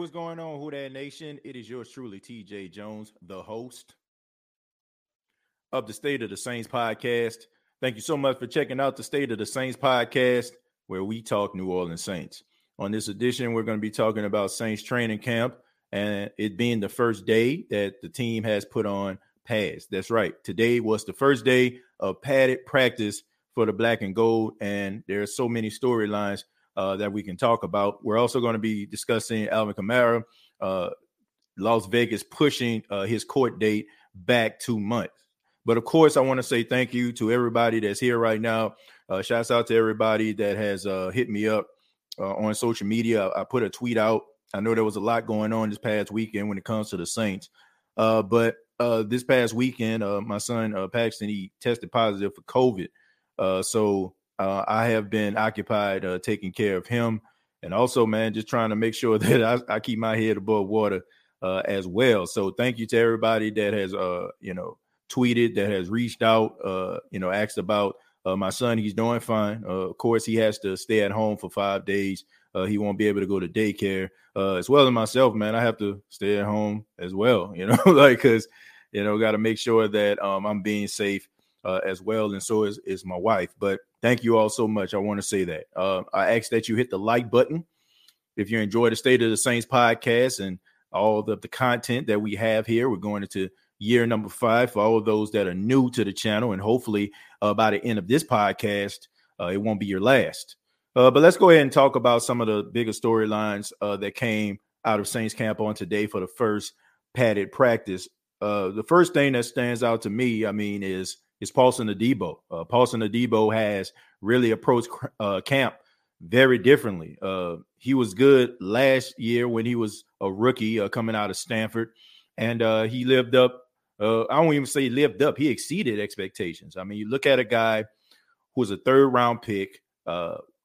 what's going on, Who That Nation? It is yours truly, TJ Jones, the host of the State of the Saints podcast. Thank you so much for checking out the State of the Saints podcast, where we talk New Orleans Saints. On this edition, we're going to be talking about Saints training camp and it being the first day that the team has put on pads. That's right. Today was the first day of padded practice for the black and gold, and there are so many storylines uh, that we can talk about. We're also going to be discussing Alvin Kamara, uh, Las Vegas pushing uh, his court date back two months. But of course, I want to say thank you to everybody that's here right now. Uh, shouts out to everybody that has uh, hit me up uh, on social media. I, I, put a tweet out. I know there was a lot going on this past weekend when it comes to the Saints. Uh, but this past weekend, my son Paxton he tested positive for COVID. so uh, I have been occupied uh, taking care of him, and also, man, just trying to make sure that I, I keep my head above water uh, as well. So, thank you to everybody that has, uh, you know, tweeted, that has reached out, uh, you know, asked about uh, my son. He's doing fine. of course, he has to stay at home for five days. he won't be able to go to daycare, as well as myself. Man, I have to stay at home as well. You know, like because you know, got to make sure that um, I'm being safe uh, as well, and so is is my wife. But thank you all so much. I want to say that uh, I ask that you hit the like button if you enjoy the State of the Saints podcast and all of the content that we have here. We're going into year number five for all of those that are new to the channel, and hopefully uh, by the end of this podcast, uh, it won't be your last. Uh, but let's go ahead and talk about some of the bigger storylines uh, that came out of Saints camp on today for the first padded practice. the first thing that stands out to me, I mean, is is Paulson Adebo. Uh, Paulson Adebo has really approached uh, camp very differently. Uh, he was good last year when he was a rookie uh, coming out of Stanford, and uh, he lived up. Uh, I don't even say lived up. He exceeded expectations. I mean, you look at a guy who was a third round pick,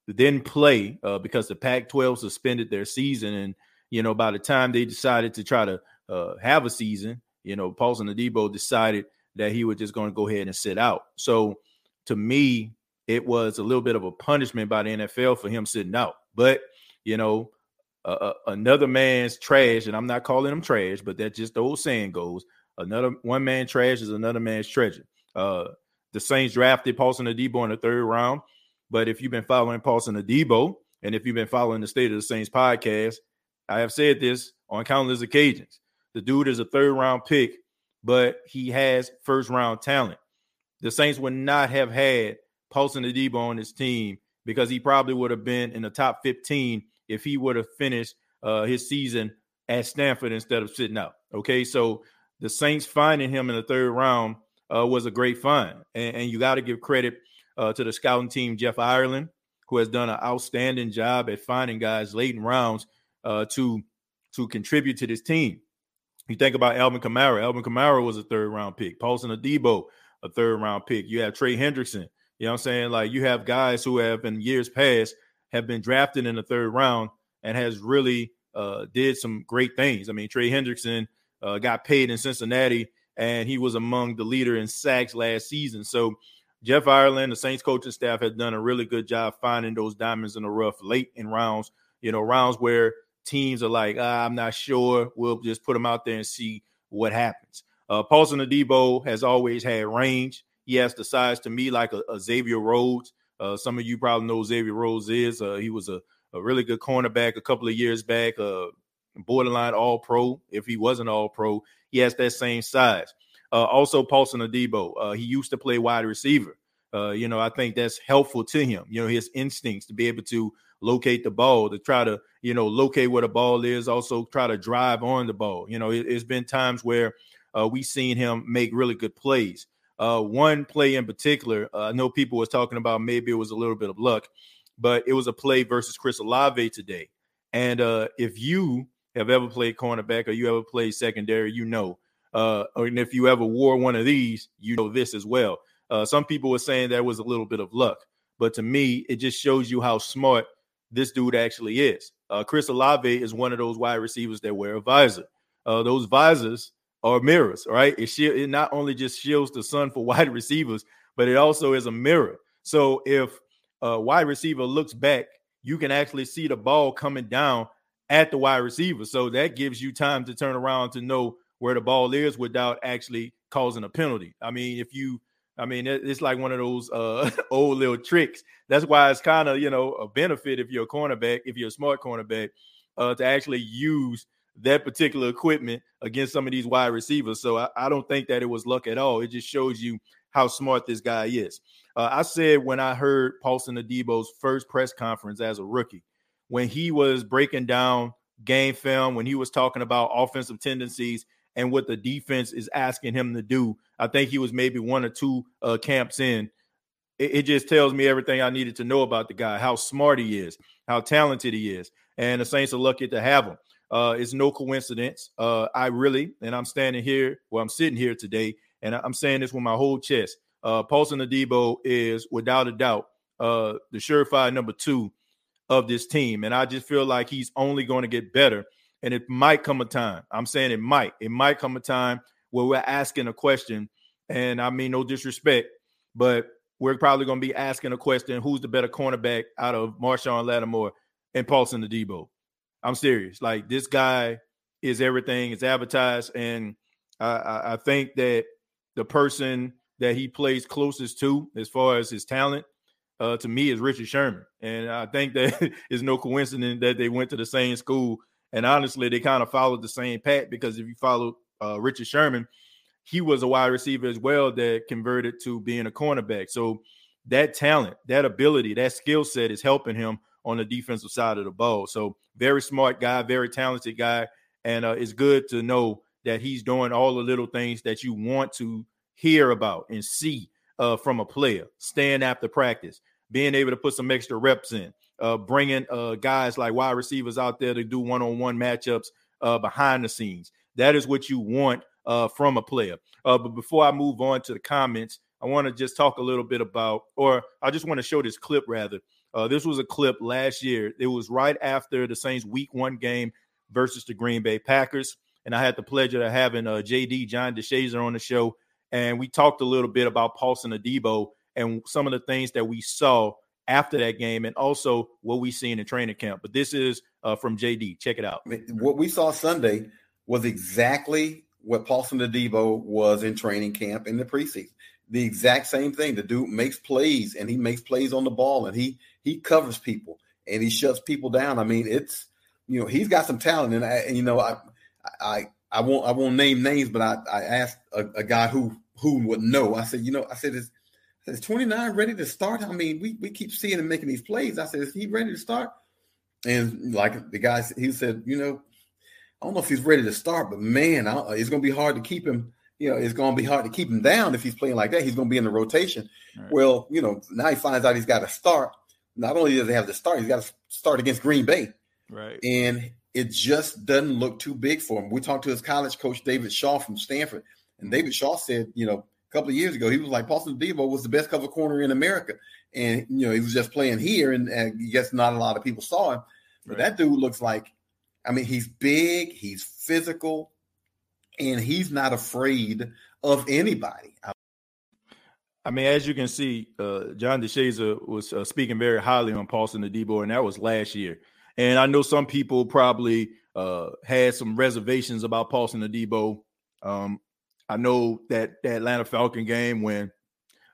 didn't play because the Pac-12 suspended their season, and you know by the time they decided to try to have a season, you know Paulson Adebo decided that he was just going to go ahead and sit out. So to me, it was a little bit of a punishment by the NFL for him sitting out. But you know, uh, another man's trash, and I'm not calling him trash, but that's just the old saying goes: another one man trash is another man's treasure. Uh, the Saints drafted Paulson Adebo in the third round, but if you've been following Paulson Adebo, and if you've been following the State of the Saints podcast, I have said this on countless occasions. The dude is a third round pick but he has first round talent. The Saints would not have had Paulson Adebo on his team because he probably would have been in the top 15 if he would have finished uh, his season at Stanford instead of sitting out. Okay, so the Saints finding him in the third round uh, was a great find, and, and you got to give credit uh, to the scouting team, Jeff Ireland, who has done an outstanding job at finding guys late in rounds uh, to to contribute to this team. You think about Alvin Kamara. Alvin Kamara was a third round pick. Paulson Adebo, a third round pick. You have Trey Hendrickson. You know what I'm saying? Like you have guys who have in years past have been drafted in the third round and has really uh, did some great things. I mean, Trey Hendrickson uh, got paid in Cincinnati and he was among the leader in sacks last season. So Jeff Ireland, the Saints coaching staff, has done a really good job finding those diamonds in the rough late in rounds. You know, rounds where teams are like, ah, I'm not sure. We'll just put them out there and see what happens. Uh, Paulson Adebo has always had range. He has the size to me like a, a Xavier Rhodes. Uh, some of you probably know Xavier Rhodes is. Uh, he was a, a, really good cornerback a couple of years back, uh, borderline All Pro. If he wasn't All Pro, he has that same size. Uh, also, Paulson Adebo, uh, he used to play wide receiver. Uh, you know, I think that's helpful to him. You know, his instincts to be able to locate the ball, to try to, you know, locate where the ball is, also try to drive on the ball. You know, it, has been times where uh, we've seen him make really good plays. Uh, one play in particular, uh, I know people was talking about maybe it was a little bit of luck, but it was a play versus Chris Olave today. And uh, if you have ever played cornerback or you ever played secondary, you know. Uh, and if you ever wore one of these, you know this as well. Uh, some people were saying there was a little bit of luck, but to me, it just shows you how smart this dude actually is. Uh, Chris Olave is one of those wide receivers that wear a visor. Uh, those visors are mirrors, right? It, it not only just shields the sun for wide receivers, but it also is a mirror. So if a wide receiver looks back, you can actually see the ball coming down at the wide receiver. So that gives you time to turn around to know where the ball is without actually causing a penalty. I mean, if you, I mean, it's like one of those uh, old little tricks. That's why it's kind of, you know, a benefit if you're a cornerback, if you're a smart cornerback, uh, to actually use that particular equipment against some of these wide receivers. So I, I, don't think that it was luck at all. It just shows you how smart this guy is. Uh, I said when I heard Paulson Adebo's first press conference as a rookie, when he was breaking down game film, when he was talking about offensive tendencies and what the defense is asking him to do, I think he was maybe one or two uh, camps in. It, it just tells me everything I needed to know about the guy, how smart he is, how talented he is. And the Saints are lucky to have him. Uh, it's no coincidence. Uh, I really, and I'm standing here, well, I'm sitting here today, and I'm saying this with my whole chest. Uh, Paulson Adebo is without a doubt uh, the surefire number two of this team. And I just feel like he's only going to get better. And it might come a time. I'm saying it might. It might come a time where we're asking a question. And I mean, no disrespect, but we're probably going to be asking a question who's the better cornerback out of Marshon Lattimore and Paulson Adebo? I'm serious. Like this guy is everything. It's advertised. And I, I, think that the person that he plays closest to as far as his talent uh, to me is Richard Sherman. And I think that is no coincidence that they went to the same school. And honestly, they kind of followed the same path because if you follow uh, Richard Sherman, he was a wide receiver as well that converted to being a cornerback. So that talent, that ability, that skill set is helping him on the defensive side of the ball. So very smart guy, very talented guy. And uh, it's good to know that he's doing all the little things that you want to hear about and see uh, from a player, staying after practice, being able to put some extra reps in, uh, bringing uh, guys like wide receivers out there to do one on one matchups uh, behind the scenes. That is what you want uh, from a player. Uh, but before I move on to the comments, I want to just talk a little bit about, or I just want to show this clip rather. Uh, this was a clip last year. It was right after the Saints' Week One game versus the Green Bay Packers, and I had the pleasure of having uh, JD John DeShazier on the show and we talked a little bit about Paulson Adebo and some of the things that we saw after that game and also what we see in the training camp. But this is uh, from JD. Check it out. What we saw Sunday was exactly what Paulson Adebo was in training camp in the preseason. The exact same thing. The dude makes plays and he makes plays on the ball and he he covers people and he shuts people down. I mean, it's you know he's got some talent and, I, you know I I I won't I won't name names, but I, I asked a, a guy who who would know. I said, you know, I said, is, is 29 ready to start? I mean, we, we keep seeing him making these plays. I said, is he ready to start? And like the guy, he said, you know, I don't know if he's ready to start, but man, I, it's going to be hard to keep him you know, it's going to be hard to keep him down if he's playing like that. He's going to be in the rotation. Right. Well, you know, now he finds out he's got to start. Not only does he have to start, he's got to start against Green Bay. Right. And it just doesn't look too big for him. We talked to his college coach, David Shaw from Stanford, and David Shaw said, you know, couple of years ago, he was like, Paulson Adebo was the best cover corner in America. And, you know, he was just playing here, and, and I guess not a lot of people saw him. But right. that dude looks like, I mean, he's big, he's physical, and he's not afraid of anybody. I mean, as you can see, uh, John DeShazier was uh, speaking very highly on Paulson Adebo, and that was last year. And I know some people probably uh, had some reservations about Paulson Adebo. Um, I know that that Atlanta Falcon game when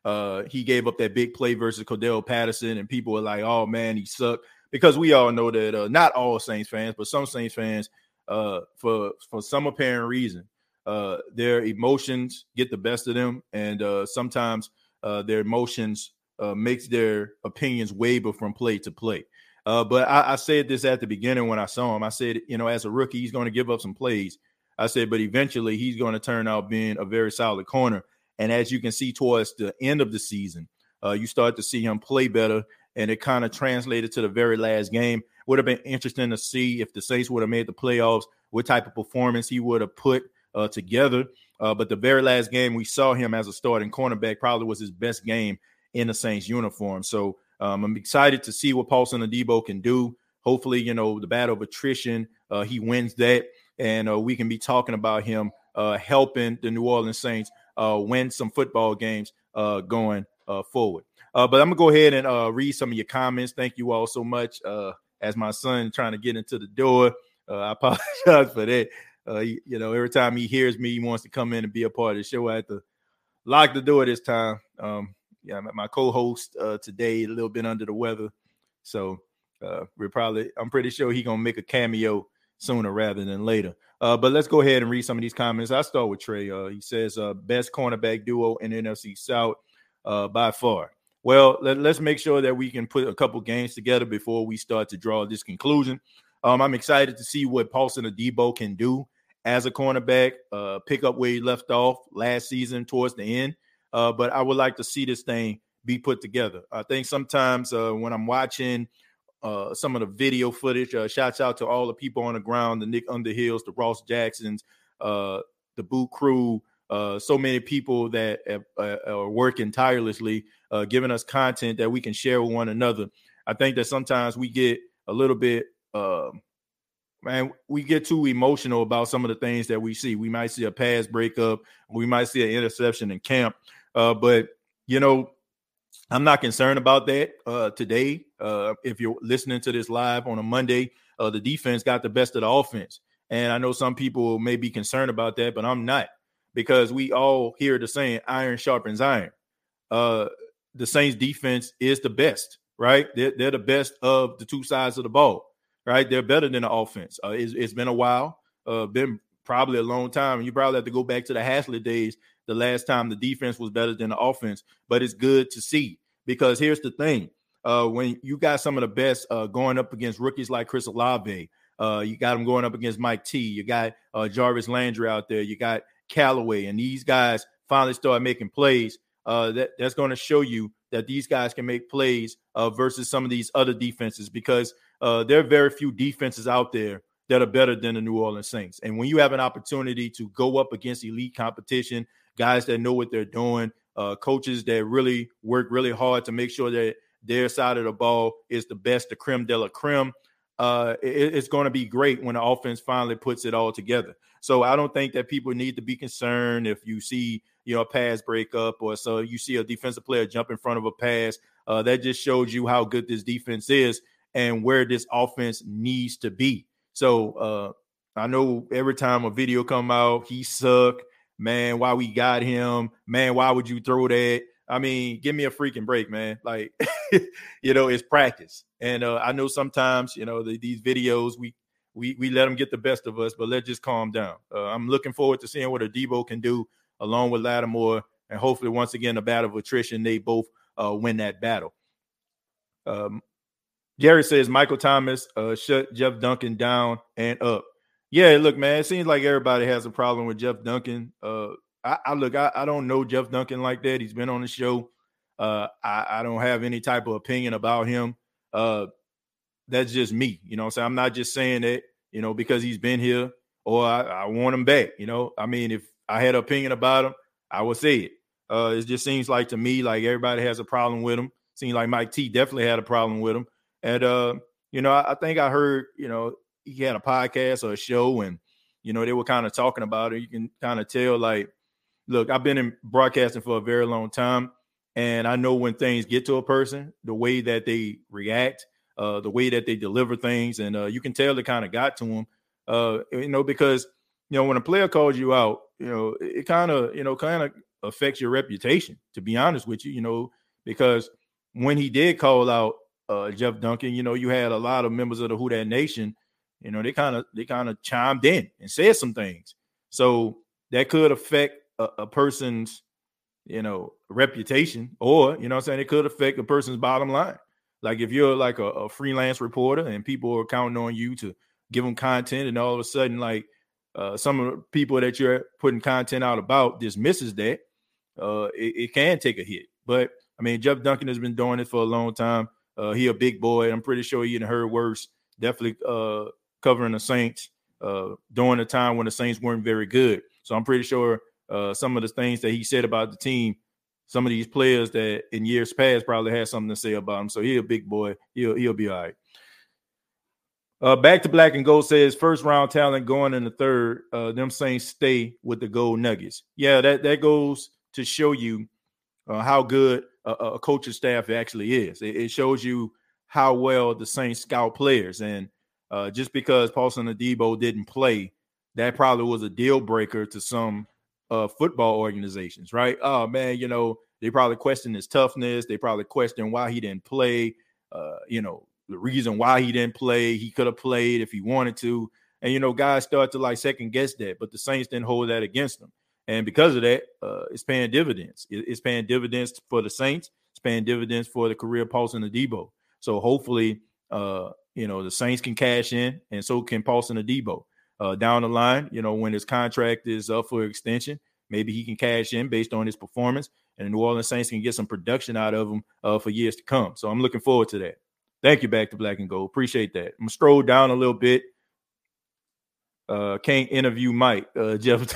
uh, he gave up that big play versus Cordarrelle Patterson, and people were like, "Oh man, he sucked." Because we all know that uh, not all Saints fans, but some Saints fans, uh, for for some apparent reason, uh, their emotions get the best of them, and uh, sometimes uh, their emotions makes their opinions waver from play to play. But I, I, said this at the beginning when I saw him. I said, you know, as a rookie, he's going to give up some plays. I said, but eventually he's going to turn out being a very solid corner. And as you can see towards the end of the season, uh, you start to see him play better, and it kind of translated to the very last game. Would have been interesting to see if the Saints would have made the playoffs, what type of performance he would have put uh, together. Uh, but the very last game we saw him as a starting cornerback probably was his best game in the Saints uniform. So um, I'm excited to see what Paulson Adebo can do. Hopefully, you know, the battle of attrition, uh, he wins that, and uh, we can be talking about him uh, helping the New Orleans Saints uh, win some football games uh, going uh, forward. but I'm gonna go ahead and read some of your comments. Thank you all so much. as my son trying to get into the door, I apologize for that. you know, every time he hears me, he wants to come in and be a part of the show. I have to lock the door this time. Um, yeah, my co-host uh, today a little bit under the weather, so uh, we're probably I'm pretty sure he's gonna make a cameo sooner rather than later. Uh, but let's go ahead and read some of these comments. I start with Trey. Uh, he says, uh, "Best cornerback duo in NFC South uh, by far." Well, let, us make sure that we can put a couple games together before we start to draw this conclusion. Um, I'm excited to see what Paulson Adebo can do as a cornerback, uh, pick up where he left off last season towards the end. Uh, but I would like to see this thing be put together. I think sometimes when I'm watching uh, some of the video footage, uh, shouts out to all the people on the ground, the Nick Underhills, the Ross Jacksons, uh, the Boot Crew, uh, so many people that have, are working tirelessly, giving us content that we can share with one another. I think that sometimes we get a little bit um, man, we get too emotional about some of the things that we see. We might see a pass breakup, we might see an interception in camp, uh, but you know, I'm not concerned about that uh, today. Uh, if you're listening to this live on a Monday, uh, the defense got the best of the offense, and I know some people may be concerned about that, but I'm not because we all hear the saying "iron sharpens iron." Uh, the Saints defense is the best, right? They're, they're, the best of the two sides of the ball, right? They're better than the offense. Uh, it's, it's been a while, uh, been probably a long time. You probably have to go back to the Haslett days the last time the defense was better than the offense. But it's good to see because here's the thing: uh, when you got some of the best uh, going up against rookies like Chris Olave, uh, you got them going up against Mike T, you got uh, Jarvis Landry out there, you got Callaway, and these guys finally start making plays. Uh, that that's going to show you that these guys can make plays uh, versus some of these other defenses because there are very few defenses out there that are better than the New Orleans Saints. And when you have an opportunity to go up against elite competition, guys that know what they're doing, uh, coaches that really work really hard to make sure that their side of the ball is the best, the creme de la creme. Uh, it, it's going to be great when the offense finally puts it all together. So I don't think that people need to be concerned if you see you know a pass breakup or so you see a defensive player jump in front of a pass. Uh, that just shows you how good this defense is and where this offense needs to be. So uh, I know every time a video come out, he suck man, why we got him, man, why would you throw that? I mean, give me a freaking break, man. Like, you know, it's practice. And uh, I know sometimes, you know, the, these videos, we we we let them get the best of us, but let's just calm down. Uh, I'm looking forward to seeing what Adebo can do along with Lattimore, and hopefully, once again, the battle of attrition, they both uh, win that battle. Um, Jerry says Michael Thomas uh, shut Jeff Duncan down and up. Yeah, look, man, it seems like everybody has a problem with Jeff Duncan. I, I look, I, I, don't know Jeff Duncan like that. He's been on the show. Uh, I, I, don't have any type of opinion about him. Uh, that's just me. You know, so I'm not just saying that, you know, because he's been here or I, want him back. You know, I mean, if I had an opinion about him, I would say it. Uh, it just seems like to me like everybody has a problem with him. Seems like Mike T definitely had a problem with him. And uh, you know, I think I heard, you know, he had a podcast or a show and you know, they were kind of talking about it. You can kind of tell, like, look, I've been in broadcasting for a very long time, and I know when things get to a person, the way that they react, uh, the way that they deliver things, and uh, you can tell it kind of got to them. Uh, you know, because you know when a player calls you out, you know, it kind of, you know, kind of affects your reputation. To be honest with you, you know, because when he did call out uh, Jeff Duncan, you know, you had a lot of members of the Who That Nation you know, they kind of they kind of chimed in and said some things. So that could affect a, a, person's, you know, reputation, or you know I'm saying, it could affect a person's bottom line. Like if you're like a, a, freelance reporter and people are counting on you to give them content, and all of a sudden, like uh, some of the people that you're putting content out about dismisses that, uh, it, it, can take a hit. But I mean, Jeff Duncan has been doing it for a long time. Uh, he a big boy. I'm pretty sure he had heard worse. Definitely uh, covering the Saints uh, during a time when the Saints weren't very good. So I'm pretty sure uh, some of the things that he said about the team, some of these players that in years past probably had something to say about him. So he's a big boy. He'll he'll be all right. Uh, back to black and gold says first round talent going in the third. Uh, them Saints stay with the gold nuggets. Yeah, that that goes to show you uh, how good a, a coaching staff actually is. It, it, shows you how well the Saints scout players and uh, just because Paulson Adebo didn't play, that probably was a deal breaker to some uh, football organizations, right? Oh man, you know they probably question his toughness. They probably question why he didn't play. Uh, you know the reason why he didn't play. He could have played if he wanted to, and you know guys start to like second guess that. But the Saints didn't hold that against them, and because of that, uh, it's paying dividends. it's paying dividends for the Saints. It's paying dividends for the career Paulson Adebo. So hopefully, uh, you know, the Saints can cash in, and so can Paulson Adebo. Uh, down the line, you know, when his contract is up for extension, maybe he can cash in based on his performance, and the New Orleans Saints can get some production out of him uh, for years to come. So I'm looking forward to that. Thank you, back to Black and Gold. Appreciate that. I'm gonna stroll down a little bit. Uh, can't interview Mike. Uh, Jeff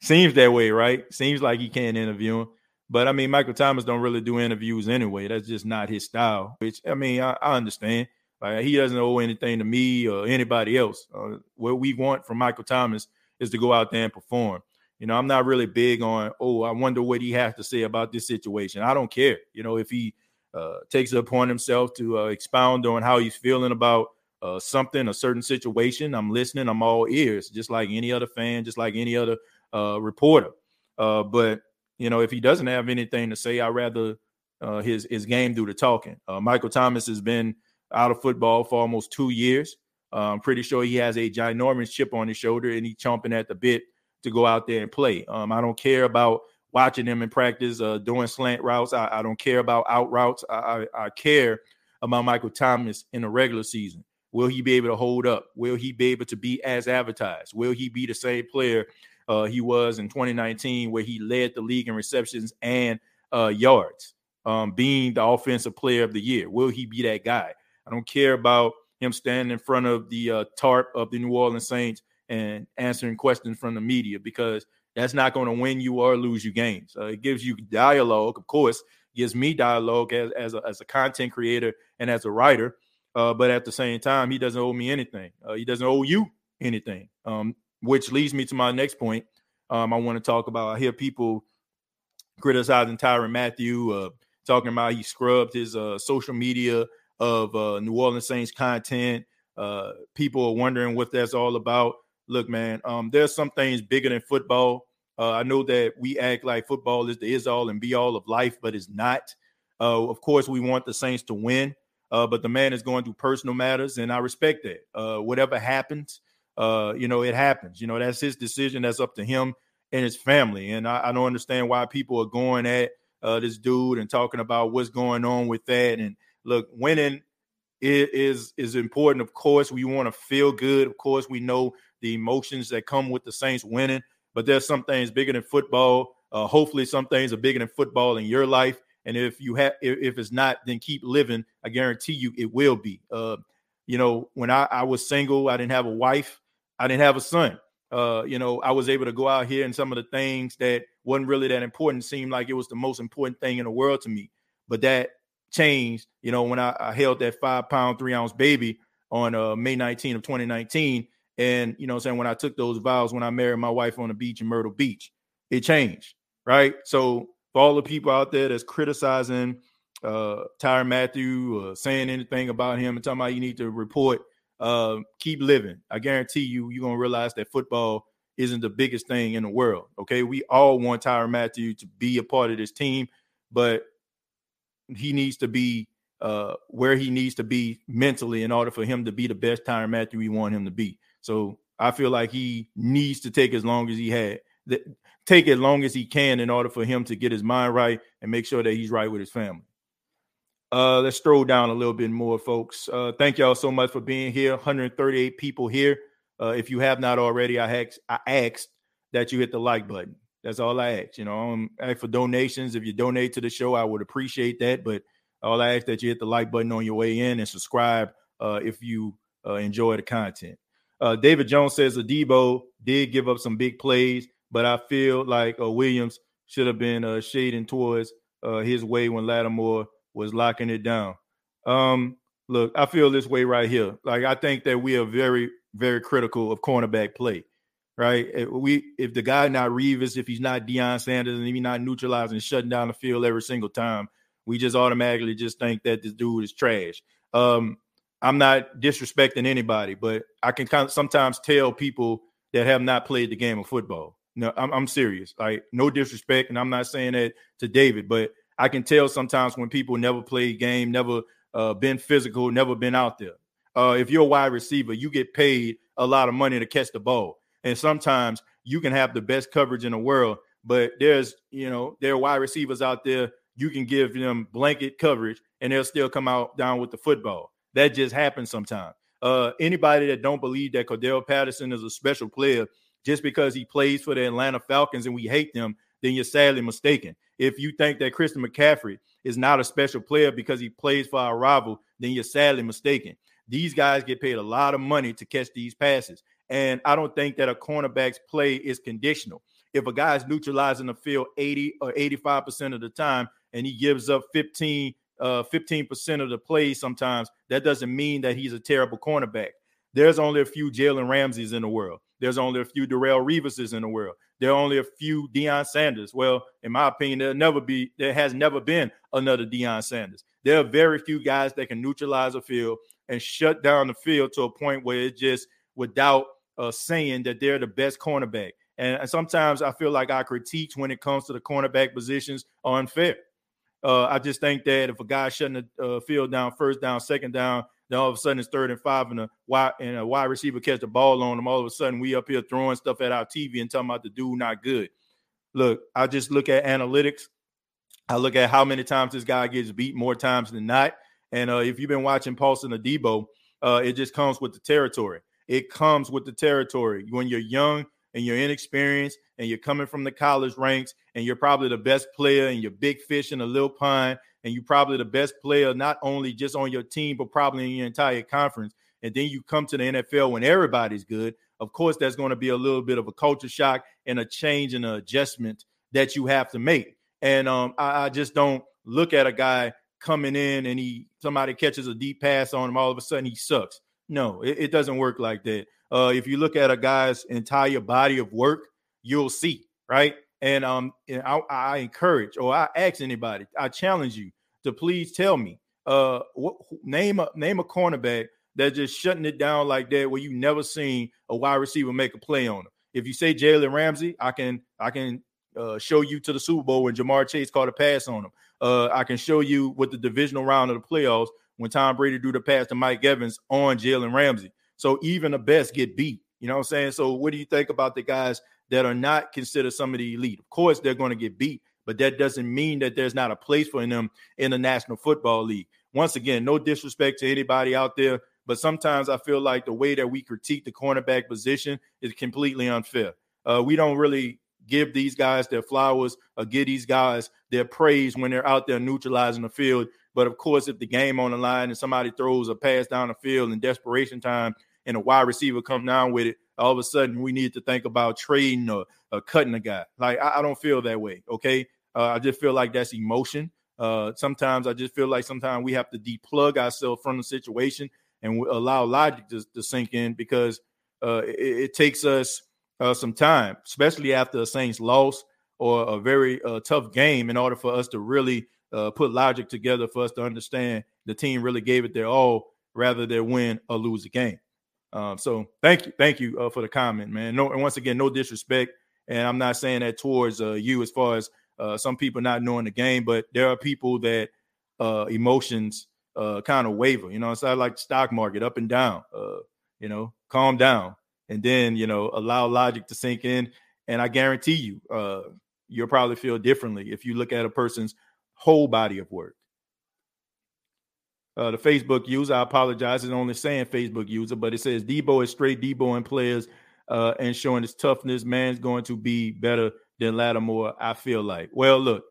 seems that way, right? Seems like he can't interview him. But I mean, Michael Thomas don't really do interviews anyway. That's just not his style. Which I mean, I, I understand. Like he doesn't owe anything to me or anybody else. Uh, what we want from Michael Thomas is to go out there and perform. You know, I'm not really big on. Oh, I wonder what he has to say about this situation. I don't care. You know, if he uh, takes it upon himself to uh, expound on how he's feeling about uh, something, a certain situation, I'm listening. I'm all ears, just like any other fan, just like any other uh, reporter. Uh, but you know, if he doesn't have anything to say, I'd rather uh, his his game do the talking. Michael Thomas has been out of football for almost two years. Uh, I'm pretty sure he has a ginormous chip on his shoulder, and he's chomping at the bit to go out there and play. Um, I don't care about watching him in practice, uh, doing slant routes. I, I, don't care about out routes. I, I, I care about Michael Thomas in the regular season. Will he be able to hold up? Will he be able to be as advertised? Will he be the same player uh, he was in 2019, where he led the league in receptions and uh, yards, um, being the offensive player of the year. Will he be that guy? I don't care about him standing in front of the uh, tarp of the New Orleans Saints and answering questions from the media because that's not going to win you or lose you games. Uh, it gives you dialogue, of course, gives me dialogue as, as, a, as a content creator and as a writer. Uh, but at the same time, he doesn't owe me anything. Uh, he doesn't owe you anything. Um, which leads me to my next point. Um, I want to talk about. I hear people criticizing Tyrann Mathieu, uh, talking about he scrubbed his uh, social media of uh, New Orleans Saints content. Uh, people are wondering what that's all about. Look, man, um, there's some things bigger than football. Uh, I know that we act like football is the is all and be all of life, but it's not. Uh, of course, we want the Saints to win, but the man is going through personal matters, and I respect that. whatever happens, uh, you know, it happens. You know, that's his decision. That's up to him and his family. And I, I don't understand why people are going at uh, this dude and talking about what's going on with that. And look, winning is is important. Of course, we want to feel good. Of course, we know the emotions that come with the Saints winning. but there's some things bigger than football. Uh, hopefully, some things are bigger than football in your life. And if you have, if, if it's not, then keep living. I guarantee you, it will be. Uh, you know, when I, I was single, I didn't have a wife, I didn't have a son. Uh, you know, I was able to go out here and some of the things that wasn't really that important seemed like it was the most important thing in the world to me. But that changed, you know, when I, I held that five pound, three ounce baby on uh, May 19 of 2019. And, you know I'm saying, when I took those vows when I married my wife on the beach in Myrtle Beach, it changed, right? So for all the people out there that's criticizing uh Tyrann Mathieu uh, saying anything about him and talking about you need to report, uh, keep living. I guarantee you, you're gonna realize that football isn't the biggest thing in the world. Okay, we all want Tyrann Mathieu to be a part of this team, but he needs to be uh, where he needs to be mentally in order for him to be the best Tyrann Mathieu we want him to be. So I feel like he needs to take as long as he had that, take as long as he can in order for him to get his mind right and make sure that he's right with his family. Uh, let's stroll down a little bit more, folks. Uh, thank y'all so much for being here. 138 people here. Uh, if you have not already, I asked, I asked that you hit the like button. That's all I ask. You know, I'm ask for donations. If you donate to the show, I would appreciate that. But all I ask that you hit the like button on your way in and subscribe uh, if you uh, enjoy the content. Uh, David Jones says Adebo did give up some big plays, but I feel like uh, Williams should have been uh, shading towards uh, his way when Lattimore was locking it down. Um, look, I feel this way right here. Like I think that we are very, very critical of cornerback play. Right? If we if the guy not Revis, if he's not Deion Sanders, and if he's not neutralizing, and shutting down the field every single time, we just automatically just think that this dude is trash. Um, I'm not disrespecting anybody, but I can kind of sometimes tell people that have not played the game of football. No, I'm, I'm serious. Like no disrespect, and I'm not saying that to David, but I can tell sometimes when people never played game, never uh, been physical, never been out there. Uh, if you're a wide receiver, you get paid a lot of money to catch the ball, and sometimes you can have the best coverage in the world, but there's you know there are wide receivers out there you can give them blanket coverage and they'll still come out down with the football. That just happens sometimes. Uh, anybody that don't believe that Cordarrelle Patterson is a special player just because he plays for the Atlanta Falcons and we hate them, then you're sadly mistaken. If you think that Christian McCaffrey is not a special player because he plays for our rival, then you're sadly mistaken. These guys get paid a lot of money to catch these passes. And I don't think that a cornerback's play is conditional. If a guy's neutralizing the field 80 or 85% of the time and he gives up 15 uh, 15% of the plays sometimes, that doesn't mean that he's a terrible cornerback. There's only a few Jalen Ramseys in the world. There's only a few Darrelle Revises in the world. There are only a few Deion Sanders. Well, in my opinion, there'll never be, there has never been another Deion Sanders. There are very few guys that can neutralize a field and shut down the field to a point where it just without uh, saying that they're the best cornerback. And, sometimes I feel like our critiques when it comes to the cornerback positions are unfair. Uh, I just think that if a guy shutting the uh, field down, first down, second down, then all of a sudden it's third and five, and a wide and a wide receiver catch the ball on them. All of a sudden we up here throwing stuff at our TV and talking about the dude not good. Look, I just look at analytics. I look at how many times this guy gets beat more times than not. And uh, if you've been watching Paulson Adebo, uh, it just comes with the territory. It comes with the territory. When you're young, and you're inexperienced and you're coming from the college ranks and you're probably the best player and you're big fish in a little pond and you're probably the best player not only just on your team but probably in your entire conference and then you come to the NFL when everybody's good of course there's going to be a little bit of a culture shock and a change and an adjustment that you have to make and um, I, I just don't look at a guy coming in and he somebody catches a deep pass on him all of a sudden he sucks no it, it doesn't work like that uh, if you look at a guy's entire body of work, you'll see, right? And um, and I, I encourage or I ask anybody, I challenge you to please tell me, uh, what name a name a cornerback that just shutting it down like that where you never seen a wide receiver make a play on him. If you say Jalen Ramsey, I can I can uh, show you to the Super Bowl when Ja'Marr Chase caught a pass on him. Uh, I can show you with the divisional round of the playoffs when Tom Brady threw the pass to Mike Evans on Jalen Ramsey. So even the best get beat. You know what I'm saying? So what do you think about the guys that are not considered some of the elite? Of course, they're going to get beat, but that doesn't mean that there's not a place for them in the National Football League. Once again, no disrespect to anybody out there, but sometimes I feel like the way that we critique the cornerback position is completely unfair. Uh, we don't really give these guys their flowers or give these guys their praise when they're out there neutralizing the field. But of course, if the game on the line and somebody throws a pass down the field in desperation time and a wide receiver comes down with it, all of a sudden we need to think about trading or, or cutting a guy. Like I, I, don't feel that way. Okay, uh, I just feel like that's emotion. Uh, sometimes I just feel like sometimes we have to deplug ourselves from the situation and allow logic to, to sink in because uh, it, it, takes us uh, some time, especially after a Saints loss or a very uh, tough game, in order for us to really uh, put logic together for us to understand the team really gave it their all rather than win or lose a game. Um, so thank you, thank you uh, for the comment, man. No, and once again, no disrespect, and I'm not saying that towards uh, you as far as uh, some people not knowing the game, but there are people that uh, emotions uh, kind of waver. You know, it's like the stock market, up and down. Uh, you know, calm down, and then you know allow logic to sink in. And I guarantee you, you'll probably feel differently if you look at a person's whole body of work. Uh, the Facebook user, I apologize, it's only saying Facebook user, but it says Deebo is straight Deebo and players uh, and showing his toughness. Man's going to be better than Lattimore, I feel like. Well, look,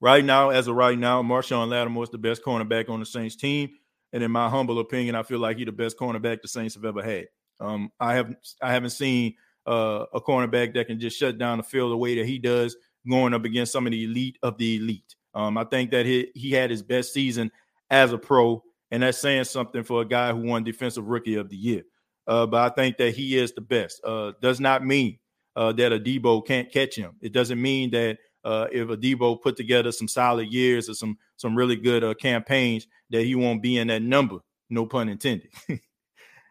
right now, as of right now, Marshon Lattimore is the best cornerback on the Saints team. And in my humble opinion, I feel like he's the best cornerback the Saints have ever had. Um, I have I haven't seen uh, a cornerback that can just shut down the field the way that he does, going up against some of the elite of the elite. Um, I think that he he had his best season as a pro, and that's saying something for a guy who won Defensive Rookie of the Year. Uh, but I think that he is the best. Uh, does not mean uh, that a Deebo can't catch him. It doesn't mean that uh, if a Deebo put together some solid years or some some really good uh, campaigns, that he won't be in that number. No pun intended.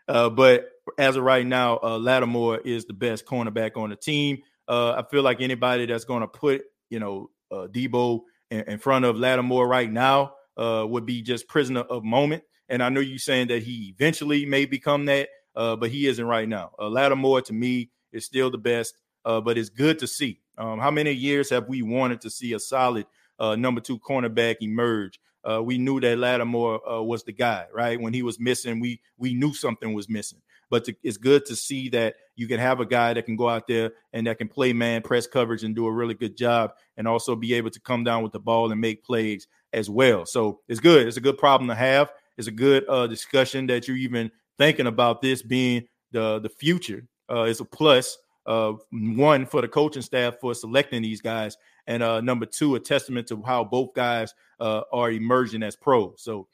uh, but as of right now, Lattimore is the best cornerback on the team. Uh, I feel like anybody that's going to put you know uh, Deebo in, in, front of Lattimore right now uh, would be just prisoner of moment. And I know you're saying that he eventually may become that, uh, but he isn't right now. Uh, Lattimore to me is still the best, uh, but it's good to see. Um, how many years have we wanted to see a solid uh, number two cornerback emerge? Uh, we knew that Lattimore uh, was the guy, right? When he was missing, we we knew something was missing. But to, it's good to see that you can have a guy that can go out there and that can play man press coverage and do a really good job, and also be able to come down with the ball and make plays as well. So it's good. It's a good problem to have. It's a good uh, discussion that you're even thinking about this being the the future. Uh, it's a plus. Uh, one for the coaching staff for selecting these guys, and uh, number two, a testament to how both guys uh, are emerging as pros. So,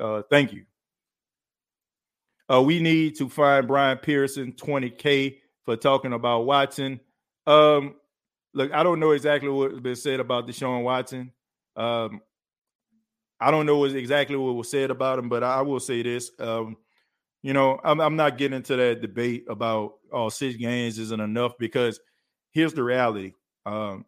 uh, thank you. Uh, we need to find Brian Pearson 20K for talking about Watson. Um, look, I don't know exactly what's been said about Deshaun Watson. Um, I don't know exactly what was said about him, but I will say this. Um, you know, I'm, I'm, not getting into that debate about oh six games isn't enough because here's the reality. Um,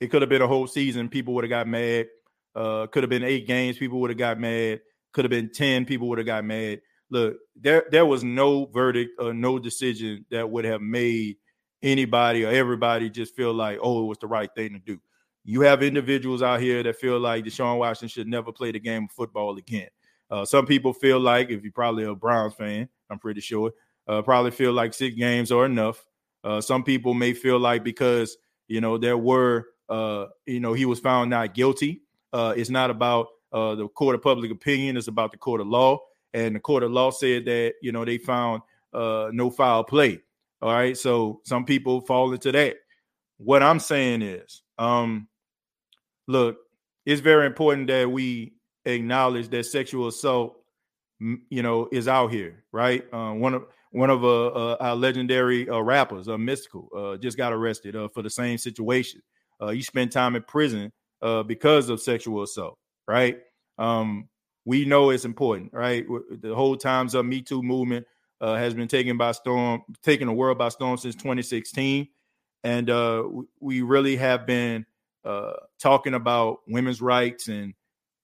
it could have been a whole season, people would have got mad. Uh, could have been eight games, people would have got mad. Could have been 10, people would have got mad. Look, there there was no verdict or no decision that would have made anybody or everybody just feel like, oh, it was the right thing to do. You have individuals out here that feel like Deshaun Watson should never play the game of football again. Uh, some people feel like, if you're probably a Browns fan, I'm pretty sure, uh, probably feel like six games are enough. Uh, some people may feel like because you know there were, uh, you know, he was found not guilty. Uh, it's not about uh, the court of public opinion; it's about the court of law. And the court of law said that you know they found no foul play. All right, so some people fall into that. What I'm saying is, um, look, it's very important that we acknowledge that sexual assault, you know, is out here, right? Uh, one of one of uh, uh, our legendary uh, rappers, uh, Mystikal, uh, just got arrested uh, for the same situation. Uh, he spent time in prison uh, because of sexual assault, right? Um, we know it's important, right? The whole times of Me Too movement uh, has been taken by storm, taking the world by storm since 2016, and uh, we really have been uh, talking about women's rights and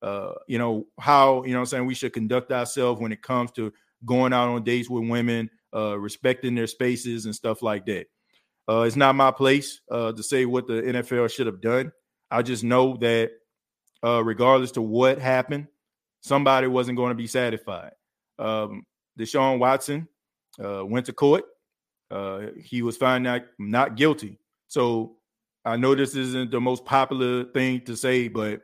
uh, you know how you know I'm saying we should conduct ourselves when it comes to going out on dates with women, uh, respecting their spaces and stuff like that. Uh, it's not my place to say what the NFL should have done. I just know that regardless to what happened, somebody wasn't going to be satisfied. Um, Deshaun Watson uh, went to court. Uh, he was found not, not guilty. So I know this isn't the most popular thing to say, but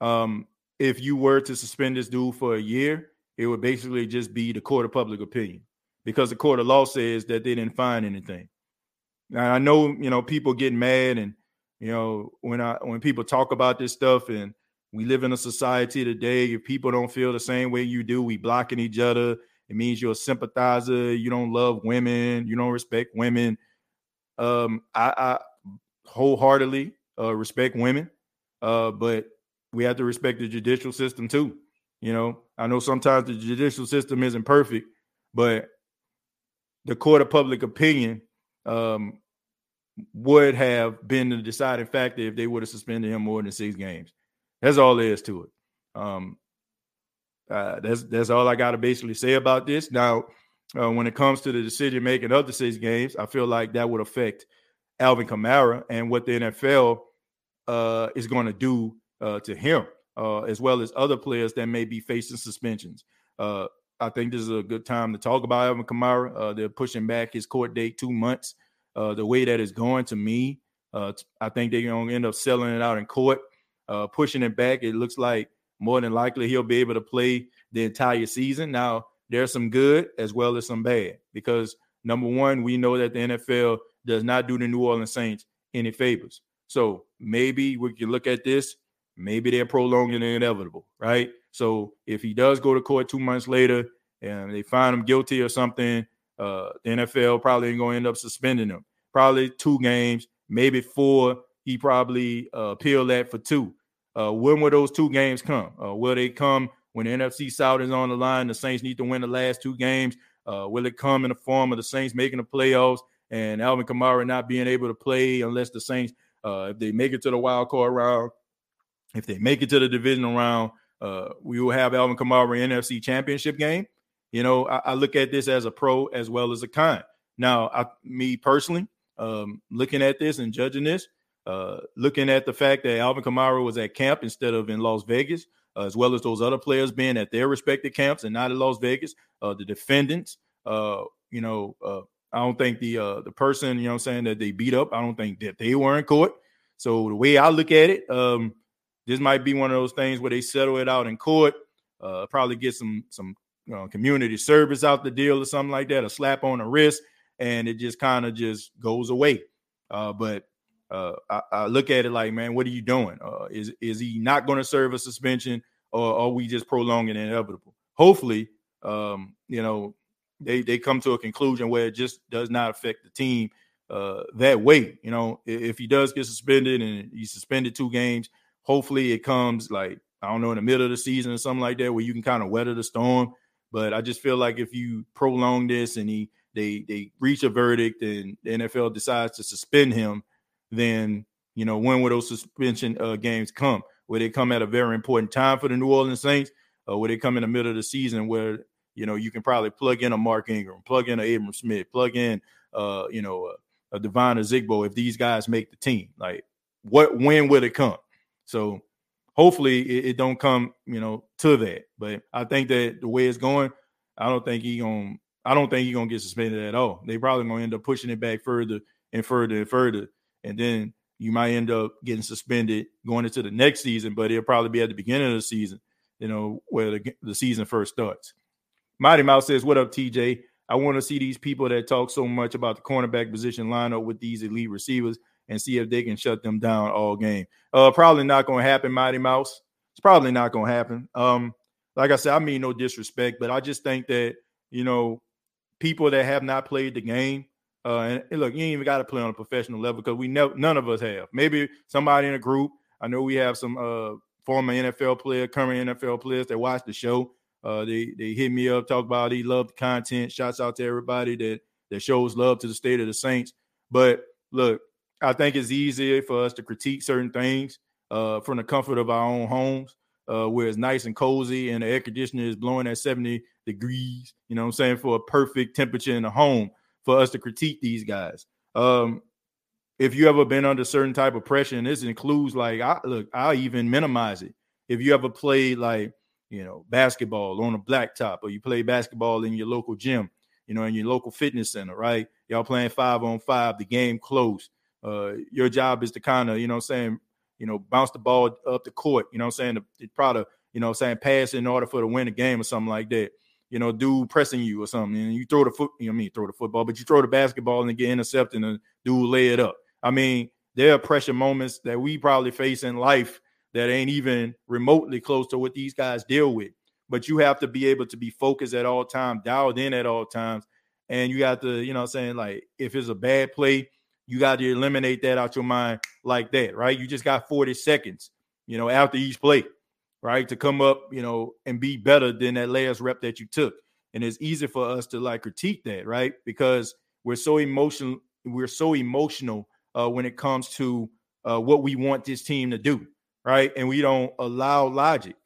um, if you were to suspend this dude for a year, it would basically just be the court of public opinion because the court of law says that they didn't find anything. Now I know you know people get mad and you know when I when people talk about this stuff and we live in a society today if people don't feel the same way you do we blocking each other. It means you're a sympathizer you don't love women you don't respect women. Um I, I wholeheartedly uh, respect women uh but we have to respect the judicial system too you know? I know sometimes the judicial system isn't perfect but the court of public opinion um, would have been the deciding factor if they would have suspended him more than six games. That's all there is to it. Um, uh, that's that's all I got to basically say about this. Now, uh, when it comes to the decision making of the six games, I feel like that would affect Alvin Kamara and what the NFL uh, is going to do uh, to him, uh, as well as other players that may be facing suspensions. Uh, I think this is a good time to talk about Alvin Kamara. They're pushing back his court date two months. The way that is going to me, I think they're going to end up selling it out in court, uh, pushing it back. It looks like more than likely he'll be able to play the entire season. Now, there's some good as well as some bad because number one, we know that the NFL does not do the New Orleans Saints any favors. So maybe we can look at this. Maybe they're prolonging the inevitable, right? So if he does go to court two months later and they find him guilty or something, uh, the NFL probably ain't going to end up suspending him. Probably two games, maybe four. He probably uh, appeal that for two. Uh, when will those two games come? Uh, will they come when the NFC South is on the line? The Saints need to win the last two games. Uh, will it come in the form of the Saints making the playoffs and Alvin Kamara not being able to play unless the Saints, uh, if they make it to the wild card round, if they make it to the divisional round, uh, we will have Alvin Kamara NFC Championship game. You know, I, I, look at this as a pro as well as a con. Now, I, me personally, um, looking at this and judging this, uh, looking at the fact that Alvin Kamara was at camp instead of in Las Vegas, uh, as well as those other players being at their respective camps and not in Las Vegas, uh, the defendants, uh, you know, uh, I don't think the the person, you know, I'm saying that they beat up, I don't think that they were in court. So the way I look at it, um, this might be one of those things where they settle it out in court, uh, probably get some some you know, community service out the deal or something like that, a slap on the wrist, and it just kind of just goes away. Uh, but uh, I, I, look at it like, man, what are you doing? Uh, is is he not going to serve a suspension, or are we just prolonging inevitable? Hopefully, um, you know, they they come to a conclusion where it just does not affect the team uh, that way. You know, if, he does get suspended and he's suspended two games, Hopefully, it comes like I don't know in the middle of the season or something like that, where you can kind of weather the storm. But I just feel like if you prolong this and he they they reach a verdict and the NFL decides to suspend him, then you know when will those suspension uh, games come? Will they come at a very important time for the New Orleans Saints, or will they come in the middle of the season where you know you can probably plug in a Mark Ingram, plug in a Abram Smith, plug in uh you know a, a Devine Ozigbo if these guys make the team? Like what when will it come? So hopefully it, it, don't come, you know, to that. But I think that the way it's going, I don't think he gonna I don't think he's gonna get suspended at all. They probably gonna end up pushing it back further and further and further. And then you might end up getting suspended going into the next season, but it'll probably be at the beginning of the season, you know, where the, the season first starts. Mighty Mouse says, What up, TJ? I want to see these people that talk so much about the cornerback position line up with these elite receivers and see if they can shut them down all game. Uh, probably not going to happen, Mighty Mouse. It's probably not going to happen. Um, like I said, I mean no disrespect, but I just think that you know people that have not played the game. Uh, and, look, you ain't even got to play on a professional level because we know none of us have. Maybe somebody in a group. I know we have some uh, former NFL player, current NFL players that watch the show. Uh, they they hit me up, talk about he loved the content. Shouts out to everybody that that shows love to the state of the Saints. But look, I think it's easier for us to critique certain things uh, from the comfort of our own homes, uh, where it's nice and cozy and the air conditioner is blowing at 70 degrees, you know what I'm saying, for a perfect temperature in the home for us to critique these guys. Um, if you ever been under certain type of pressure, and this includes like, I look, I'll even minimize it. If you ever played like, you know, basketball on a blacktop or you play basketball in your local gym you know, in your local fitness center, right? Y'all playing five on five, the game close. Uh, your job is to kind of, you know I'm saying, you know, bounce the ball up the court, you know I'm saying, to, probably, you know I'm saying, pass in order for to win a game or something like that. You know, dude pressing you or something, and you throw the foot, you know, I mean, throw the football, but you throw the basketball and get intercepted, and dude lay it up. I mean, there are pressure moments that we probably face in life that ain't even remotely close to what these guys deal with. But you have to be able to be focused at all times, dialed in at all times. And you got to, you know I'm saying, like if it's a bad play, you got to eliminate that out your mind like that, right? You just got 40 seconds, you know, after each play, right? To come up, you know, and be better than that last rep that you took. And it's easy for us to like critique that, right? Because we're so emotional, we're so emotional uh, when it comes to uh, what we want this team to do right? And we don't allow logic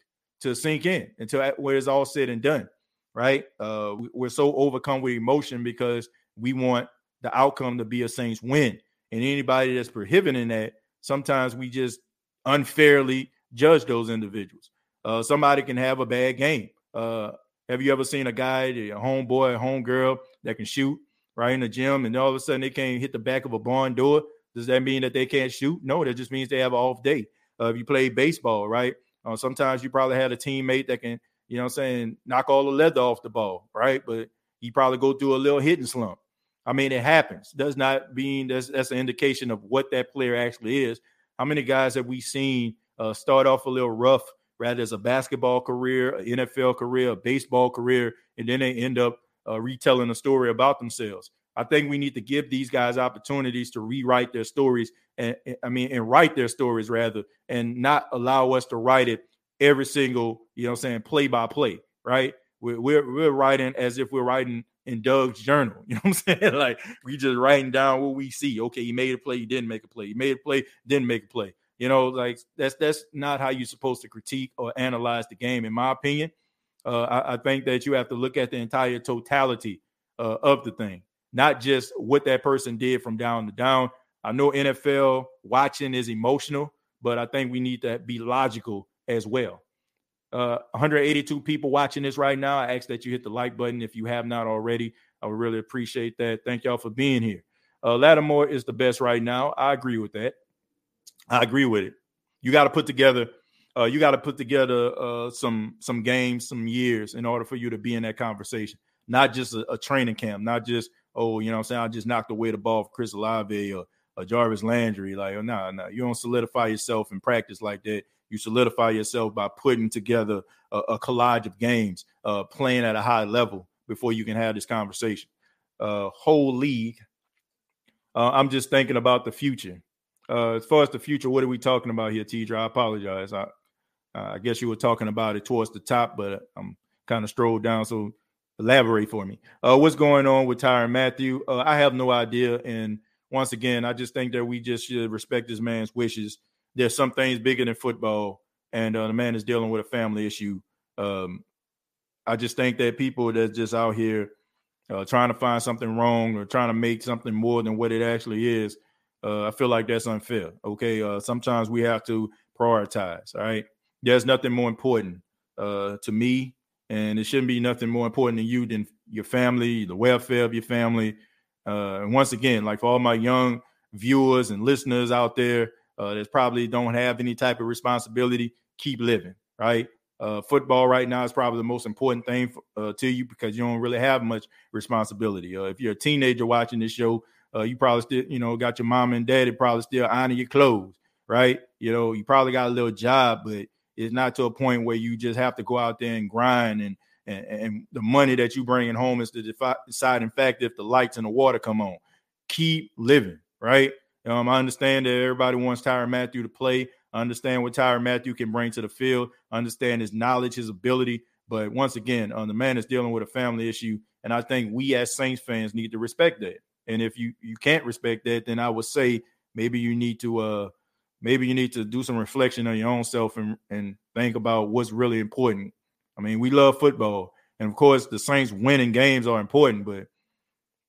to sink in until where it's all said and done, right? Uh, we're so overcome with emotion because we want the outcome to be a Saints win. And anybody that's prohibiting that, sometimes we just unfairly judge those individuals. Uh, somebody can have a bad game. Uh, have you ever seen a guy, a homeboy, a homegirl that can shoot right in the gym, and all of a sudden they can't hit the back of a barn door? Does that mean that they can't shoot? No, that just means they have an off day uh, if you play baseball, right? Uh, sometimes you probably had a teammate that can, you know I'm saying, knock all the leather off the ball, right? But you probably go through a little hitting slump. I mean, it happens. Does not mean that's that's an indication of what that player actually is. How many guys have we seen uh, start off a little rough, rather as a basketball career, an NFL career, a baseball career, and then they end up uh, retelling a story about themselves? I think we need to give these guys opportunities to rewrite their stories and I mean and write their stories rather and not allow us to write it every single, you know I'm saying, play by play, right? We're, we're, we're writing as if we're writing in Doug's journal. You know what I'm saying? Like we just writing down what we see. Okay, he made a play, he didn't make a play. He made a play, didn't make a play. You know, like that's that's not how you're supposed to critique or analyze the game, in my opinion. Uh, I, I, think that you have to look at the entire totality uh, of the thing not just what that person did from down to down. I know NFL watching is emotional, but I think we need to be logical as well. Uh, 182 people watching this right now. I ask that you hit the like button if you have not already. I would really appreciate that. Thank y'all for being here. Uh, Lattimore is the best right now. I agree with that. I agree with it. You got to put together. Uh, you got to put together uh, some some games, some years in order for you to be in that conversation. Not just a, a training camp, not just oh, you know I'm saying? I just knocked away the ball for Chris Olave or, or Jarvis Landry. Like, oh, no, nah, no, nah, you don't solidify yourself in practice like that. You solidify yourself by putting together a, a collage of games, uh, playing at a high level before you can have this conversation. Uh, whole league. Uh, I'm just thinking about the future. Uh, as far as the future, what are we talking about here, Tidra? I apologize. I, I guess you were talking about it towards the top, but I'm kind of strolled down. So elaborate for me. Uh, what's going on with Tyrann Mathieu? Uh, I have no idea. And once again, I just think that we just should respect this man's wishes. There's some things bigger than football, and uh, the man is dealing with a family issue. Um, I just think that people that's just out here uh, trying to find something wrong or trying to make something more than what it actually is, uh, I feel like that's unfair. Okay, uh, sometimes we have to prioritize. All right, there's nothing more important to me and it shouldn't be nothing more important than you than your family, the welfare of your family. Uh, and once again, like for all my young viewers and listeners out there uh, that probably don't have any type of responsibility, keep living, right? Uh, football right now is probably the most important thing for, uh, to you because you don't really have much responsibility. Uh, if you're a teenager watching this show, uh, you probably still, you know, got your mom and daddy probably still ironing your clothes, right? You know, you probably got a little job, but it's not to a point where you just have to go out there and grind and and, and the money that you bringing home is the deciding factor if the lights and the water come on. Keep living, right? Um, I understand that everybody wants Tyrann Mathieu to play. I understand what Tyrann Mathieu can bring to the field. I understand his knowledge, his ability. But once again, um, the man is dealing with a family issue, and I think we as Saints fans need to respect that. And if you you can't respect that, then I would say maybe you need to uh maybe you need to do some reflection on your own self and, and think about what's really important. I mean, we love football, and of course, the Saints winning games are important, but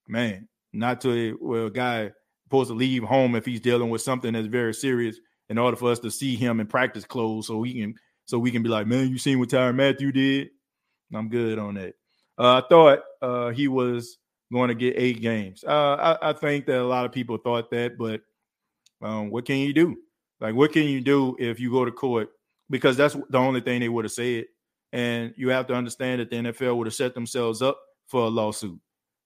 man, not to well, a guy supposed to leave home if he's dealing with something that's very serious in order for us to see him in practice clothes so we can so we can be like, man, you seen what Tyrann Mathieu did? I'm good on that. Uh, I thought uh, he was going to get eight games. Uh, I, I, think that a lot of people thought that, but um, what can you do? Like, what can you do if you go to court? Because that's the only thing they would have said. And you have to understand that the NFL would have set themselves up for a lawsuit,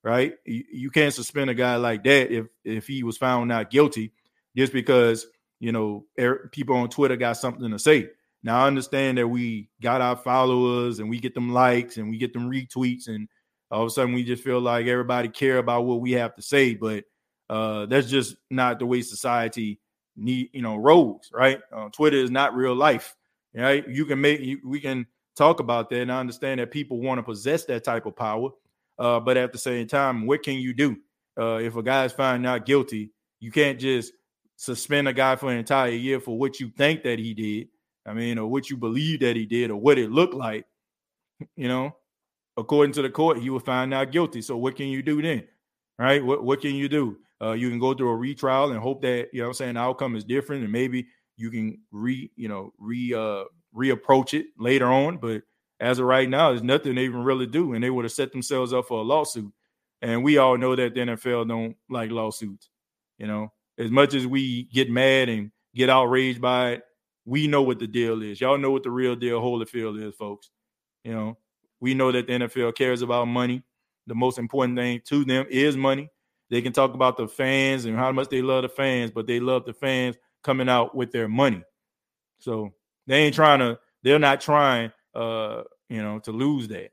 right? You, you can't suspend a guy like that if if he was found not guilty just because you know er, people on Twitter got something to say. Now I understand that we got our followers and we get them likes and we get them retweets and all of a sudden we just feel like everybody care about what we have to say, but uh, that's just not the way society need you know rolls, right? Uh, Twitter is not real life, right? You can make you, we can talk about that and I understand that people want to possess that type of power, uh, but at the same time, what can you do uh, if a guy is found not guilty? You can't just suspend a guy for an entire year for what you think that he did. I mean, or what you believe that he did, or what it looked like. You know, according to the court, he was found not guilty. So what can you do then? Right? What what can you do? Uh, you can go through a retrial and hope that you know I'm saying the outcome is different, and maybe you can re you know re uh reapproach it later on. But as of right now, there's nothing they even really do, and they would have set themselves up for a lawsuit. And we all know that the NFL don't like lawsuits. You know, as much as we get mad and get outraged by it, we know what the deal is. Y'all know what the real deal Holyfield is, folks. You know, we know that the NFL cares about money. The most important thing to them is money. They can talk about the fans and how much they love the fans, but they love the fans coming out with their money. So they ain't trying to, they're not trying uh, you know, to lose that.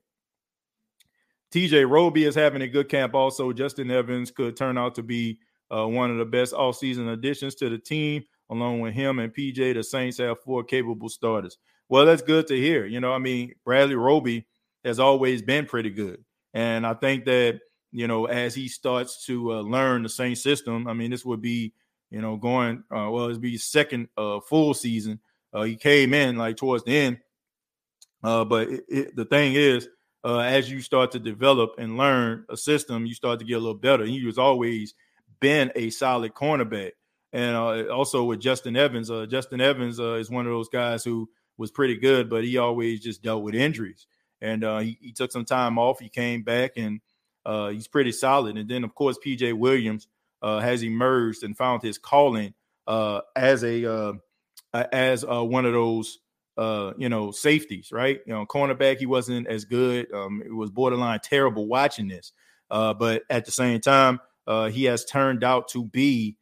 TJ Roby is having a good camp also. Justin Evans could turn out to be uh, one of the best all-season additions to the team. Along with him and PJ, the Saints have four capable starters. Well, that's good to hear. You know, I mean, Bradley Roby has always been pretty good. And I think that, you know, as he starts to uh, learn the same system, I mean, this would be, you know, going, uh, well, it'd be second uh, full season. Uh, he came in like towards the end. Uh, but it, it, the thing is, uh, as you start to develop and learn a system, you start to get a little better. He was always been a solid cornerback. And also with Justin Evans, Justin Evans is one of those guys who was pretty good, but he always just dealt with injuries and uh, he, he, took some time off. He came back and uh, he's pretty solid. And then, of course, PJ Williams uh, has emerged and found his calling uh, as a uh, as uh, one of those you know safeties, right? You know, cornerback. He wasn't as good. Um, it was borderline terrible watching this, but at the same time, he has turned out to be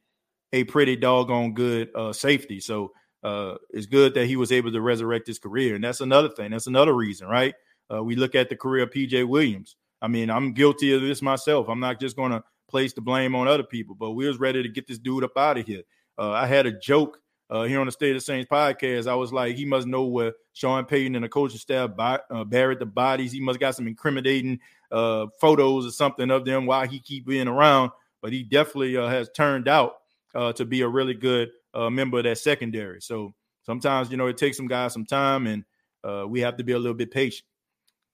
a pretty doggone good safety. So. it's good that he was able to resurrect his career, and that's another thing. That's another reason, right? Uh, we look at the career of PJ Williams. I mean, I'm guilty of this myself. I'm not just going to place the blame on other people, but we was ready to get this dude up out of here. Uh, I had a joke uh, here on the State of Saints podcast. I was like, he must know where Sean Payton and the coaching staff uh, buried the bodies. He must got some incriminating uh, photos or something of them while he keep being around. But he definitely uh, has turned out to be a really good member of that secondary. So sometimes, you know, it takes some guys some time, and we have to be a little bit patient.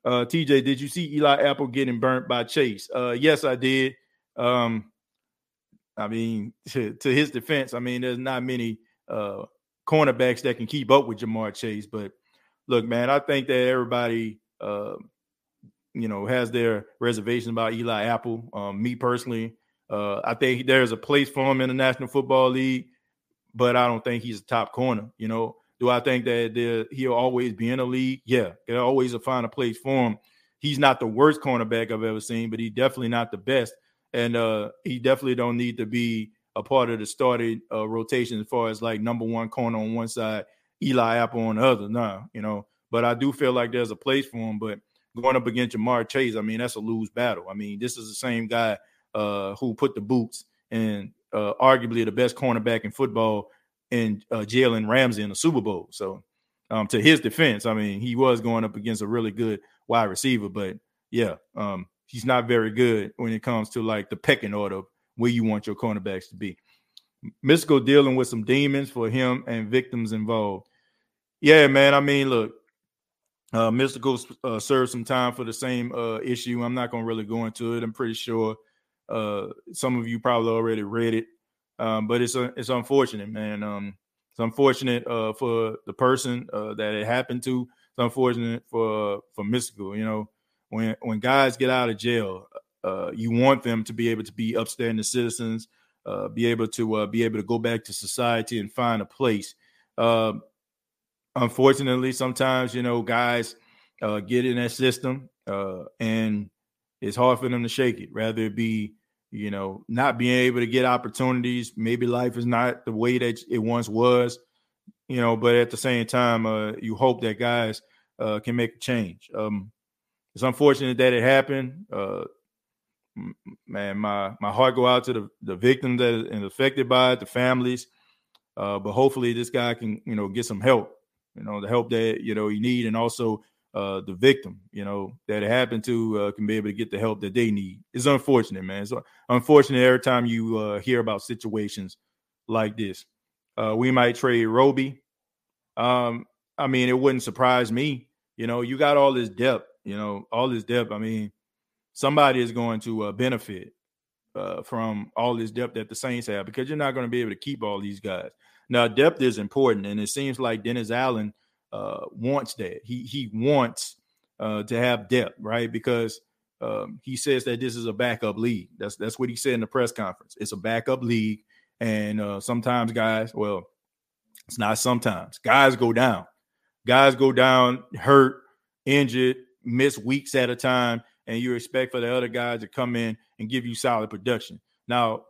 Uh, TJ, did you see Eli Apple getting burnt by Chase? Uh, yes, I did. Um, I mean, to, to, his defense, I mean, there's not many uh, cornerbacks that can keep up with Ja'Marr Chase. But look, man, I think that everybody, uh, you know, has their reservations about Eli Apple. Um, me personally, uh, I think there's a place for him in the National Football League, but I don't think he's a top corner. You know, do I think that he'll always be in the league? Yeah, they'll always find a place for him. He's not the worst cornerback I've ever seen, but he's definitely not the best. And uh, he definitely don't need to be a part of the started uh, rotation as far as like number one corner on one side, Eli Apple on the other. Nah, you know. But I do feel like there's a place for him. But going up against Ja'Marr Chase, I mean, that's a lose battle. I mean, this is the same guy uh, who put the boots and uh, arguably the best cornerback in football and uh, Jalen Ramsey in the Super Bowl. So, um, to his defense, I mean, he was going up against a really good wide receiver, but yeah, um, he's not very good when it comes to like the pecking order where you want your cornerbacks to be. Mystikal dealing with some demons for him and victims involved. Yeah, man. I mean, look, uh, Mystikal uh, served some time for the same uh, issue. I'm not going to really go into it. I'm pretty sure uh, some of you probably already read it. Um, but it's uh, it's unfortunate, man. Um, it's unfortunate uh, for the person uh, that it happened to. It's unfortunate for for Mystikal. You know, when when guys get out of jail, uh, you want them to be able to be upstanding citizens, uh, be able to uh, be able to go back to society and find a place. Uh, unfortunately, sometimes you know guys get in that system and it's hard for them to shake it. Rather it be you know not being able to get opportunities. Maybe life is not the way that it once was. You know, but at the same time, uh, you hope that guys uh, can make a change. Um, it's unfortunate that it happened. Uh, man, my my heart go out to the the victims that are affected by it, the families. Uh, but hopefully, this guy can you know get some help. You know, the help that you know you need, and also uh, the victim, you know, that it happened to uh, can be able to get the help that they need. It's unfortunate, man. It's unfortunate every time you uh, hear about situations like this. Uh, we might trade Roby. Um, I mean, it wouldn't surprise me. You know, you got all this depth. You know, all this depth. I mean, somebody is going to uh, benefit uh, from all this depth that the Saints have because you're not going to be able to keep all these guys. Now, depth is important, and it seems like Dennis Allen uh, wants that. He he wants uh, to have depth, right? Because um, he says that this is a backup league. That's that's what he said in the press conference. It's a backup league, and uh, sometimes guys, well, it's not sometimes guys go down. Guys go down, hurt, injured, miss weeks at a time, and you expect for the other guys to come in and give you solid production. Now,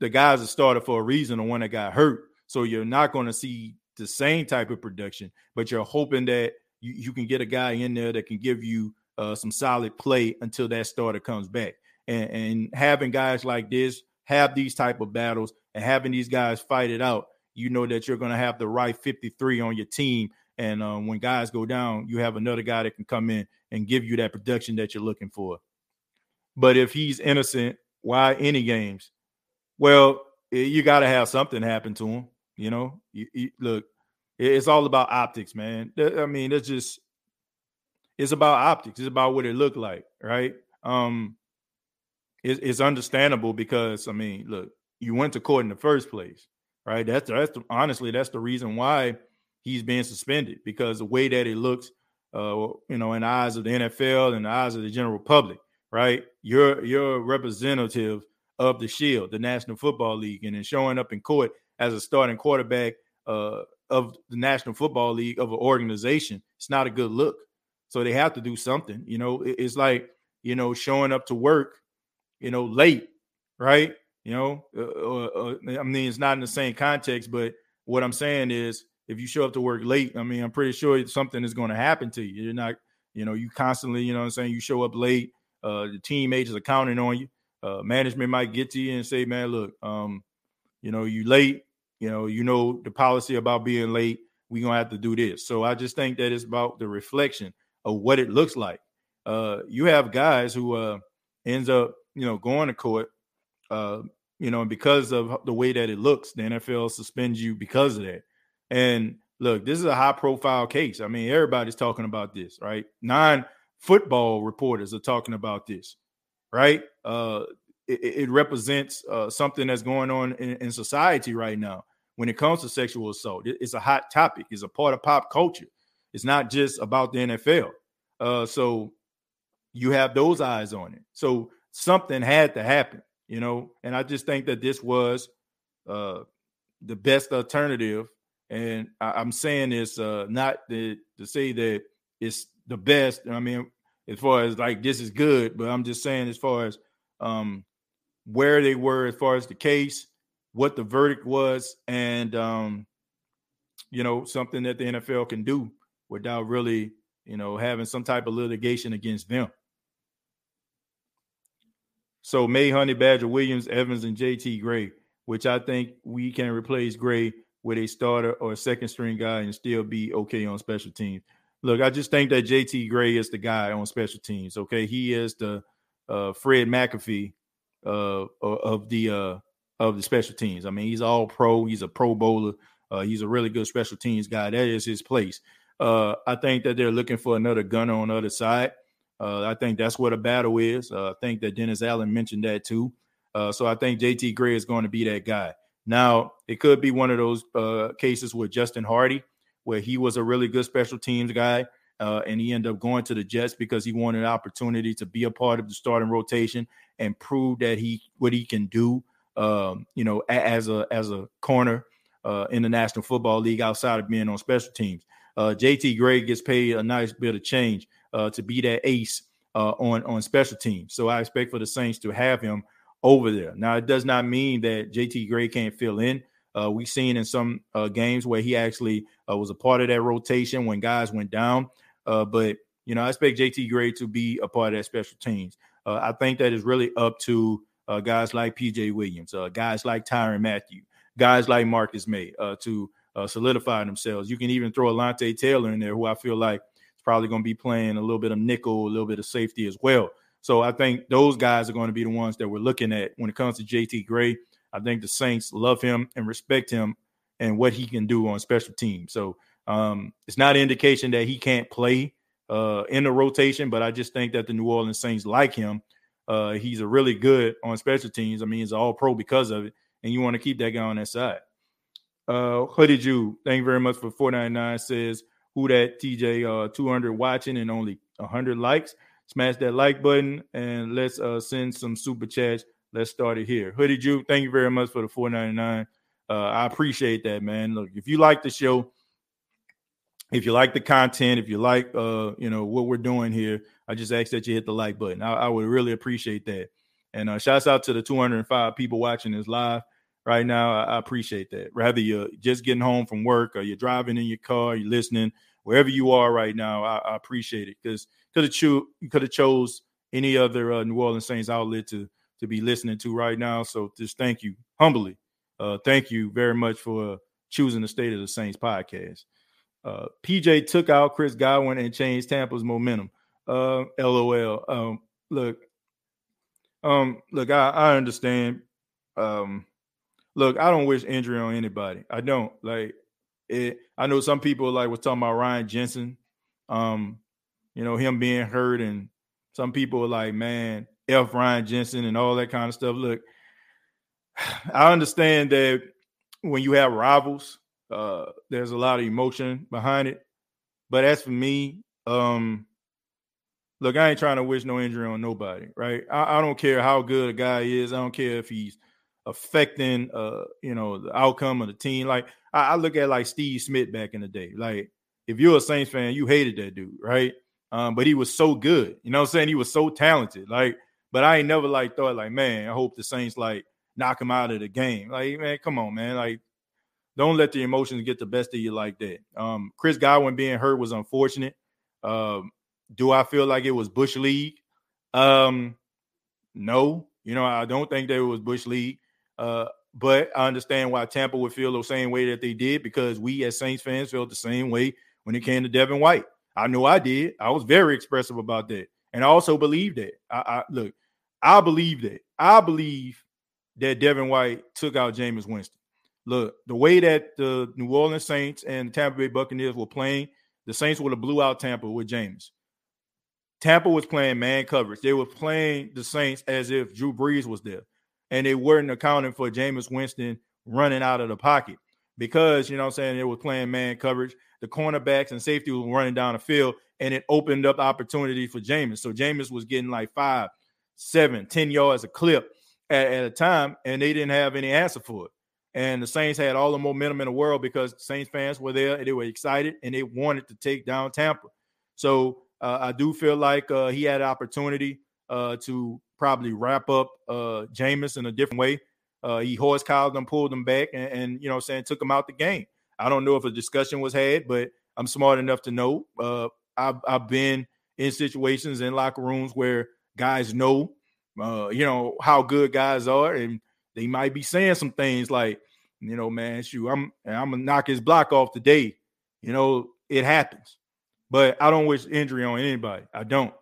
the guys that started for a reason, the one that got hurt. So you're not going to see the same type of production, but you're hoping that you, you can get a guy in there that can give you uh, some solid play until that starter comes back. And, and having guys like this have these type of battles and having these guys fight it out, you know that you're going to have the right 53 on your team. And um, when guys go down, you have another guy that can come in and give you that production that you're looking for. But if he's innocent, why any games? Well, you got to have something happen to him. You know, you, you, look, it's all about optics, man. I mean, it's just it's about optics. It's about what it looked like, right? Um, it, it's understandable because I mean, look, you went to court in the first place, right? That's that's the, honestly that's the reason why he's being suspended because the way that it looks uh, you know, in the eyes of the NFL and the eyes of the general public, right? You're you're a representative of the Shield, the National Football League, and then showing up in court as a starting quarterback uh, of the National Football League of an organization, it's not a good look. So they have to do something. You know, it's like you know showing up to work, you know, late, right? You know, uh, uh, uh, I mean, it's not in the same context, but what I'm saying is if you show up to work late, I mean, I'm pretty sure something is going to happen to you. You're not, you know, you constantly, you know I'm saying, you show up late, uh, the teammates are counting on you. Uh, management might get to you and say, man, look, um, you know, you late, you know, you know the policy about being late. We're gonna have to do this. So I just think that it's about the reflection of what it looks like. Uh, you have guys who uh ends up, you know, going to court, uh, you know, and because of the way that it looks, the NFL suspends you because of that. And look, this is a high profile case. I mean, everybody's talking about this, right? Nine football reporters are talking about this, right? Uh, it, it represents uh, something that's going on in, in, society right now when it comes to sexual assault. It, it's a hot topic. It's a part of pop culture. It's not just about the NFL. Uh, so you have those eyes on it. So something had to happen, you know. And I just think that this was uh, the best alternative and I, am saying this uh, not to, to say that it's the best. I mean, as far as like this is good, but I'm just saying as far as um, where they were as far as the case, what the verdict was, and um, you know something that the NFL can do without really you know having some type of litigation against them. So Maye, Honey Badger, Williams, Evans, and JT Gray, which I think we can replace Gray with a starter or a second string guy and still be okay on special teams. Look, I just think that JT Gray is the guy on special teams. Okay, he is the uh, Fred McAfee uh, of the uh, of the special teams. I mean, he's all pro. He's a Pro Bowler. Uh, he's a really good special teams guy. That is his place. Uh, I think that they're looking for another gunner on the other side. Uh, I think that's what a battle is. I think that Dennis Allen mentioned that too. so I think JT Gray is going to be that guy. Now, it could be one of those uh, cases with Justin Hardy, where he was a really good special teams guy, uh, and he ended up going to the Jets because he wanted an opportunity to be a part of the starting rotation and prove that he what he can do. Um, you know, as a as a corner uh, in the National Football League outside of being on special teams. Uh, JT Gray gets paid a nice bit of change uh, to be that ace uh, on on special teams. So I expect for the Saints to have him over there. Now it does not mean that JT Gray can't fill in. Uh, we've seen in some uh, games where he actually uh, was a part of that rotation when guys went down. Uh, but you know, I expect JT Gray to be a part of that special teams. Uh, I think that is really up to uh, guys like PJ Williams, guys like Tyrann Mathieu, guys like Marcus Maye to solidify themselves. You can even throw Alontae Taylor in there, who I feel like is probably going to be playing a little bit of nickel, a little bit of safety as well. So I think those guys are going to be the ones that we're looking at when it comes to JT Gray. I think the Saints love him and respect him and what he can do on special teams. So um, it's not an indication that he can't play uh, in the rotation, but I just think that the New Orleans Saints like him. Uh, he's a really good on special teams. I mean, he's all pro because of it, and you want to keep that guy on that side. Uh, Hoodie Jew, thank you very much for 499 says, who that TJ uh 200 watching and only 100 likes. Smash that like button and let's uh send some super chats let's start it here. Hoodie Jew, thank you very much for the 499. Uh, I appreciate that, man. Look, if you like the show, if you like the content, if you like uh, you know, what we're doing here, I just ask that you hit the like button. I, I would really appreciate that. And uh, shouts out to the 205 people watching this live right now. I, I appreciate that. Rather you're just getting home from work or you're driving in your car, you're listening, wherever you are right now, I, I appreciate it because could have cho- you could have chose any other uh, New Orleans Saints outlet to to be listening to right now. So just thank you humbly. Uh, thank you very much for choosing the State of the Saints podcast. Uh, PJ took out Chris Godwin and changed Tampa's momentum. Uh, LOL. Um, look, um, look, I, I understand. Um, look, I don't wish injury on anybody. I don't like it. I know some people like was talking about Ryan Jensen, um, you know, him being hurt, and some people are like, man, F. Ryan Jensen and all that kind of stuff. Look, I understand that when you have rivals, uh, there's a lot of emotion behind it. But as for me, um, look, I ain't trying to wish no injury on nobody, right? I, I don't care how good a guy is. I don't care if he's affecting, uh, you know, the outcome of the team. Like I, I look at like Steve Smith back in the day. Like if you're a Saints fan, you hated that dude, right? Um, but he was so good. You know I'm saying? He was so talented. Like but I ain't never like thought like, man, I hope the Saints like knock him out of the game. Like, man, come on, man. Like, don't let the emotions get the best of you like that. Um, Chris Godwin being hurt was unfortunate. Um, do I feel like it was Bush League? Um, no, you know, I don't think that it was Bush League. Uh, but I understand why Tampa would feel the same way that they did because we as Saints fans felt the same way when it came to Devin White. I know I did. I was very expressive about that. And I also believe that. I, I look, I believe that. I believe that Devin White took out Jameis Winston. Look, the way that the New Orleans Saints and the Tampa Bay Buccaneers were playing, the Saints would have blew out Tampa with James. Tampa was playing man coverage. They were playing the Saints as if Drew Brees was there. And they weren't accounting for Jameis Winston running out of the pocket because, you know what I'm saying, they were playing man coverage. The cornerbacks and safety were running down the field, and it opened up opportunity for Jameis. So Jameis was getting like five, seven, ten yards a clip at, at, a time, and they didn't have any answer for it. And the Saints had all the momentum in the world because Saints fans were there, and they were excited, and they wanted to take down Tampa. So uh, I do feel like uh, he had an opportunity uh, to probably wrap up uh, Jameis in a different way. Uh, he horse colled them, pulled them back, and, and you know, saying took him out the game. I don't know if a discussion was had, but I'm smart enough to know. Uh, I've, I've been in situations in locker rooms where guys know, uh, you know, how good guys are, and they might be saying some things like, you know, man, shoot, I'm I'm gonna knock his block off today. You know, it happens. But I don't wish injury on anybody. I don't.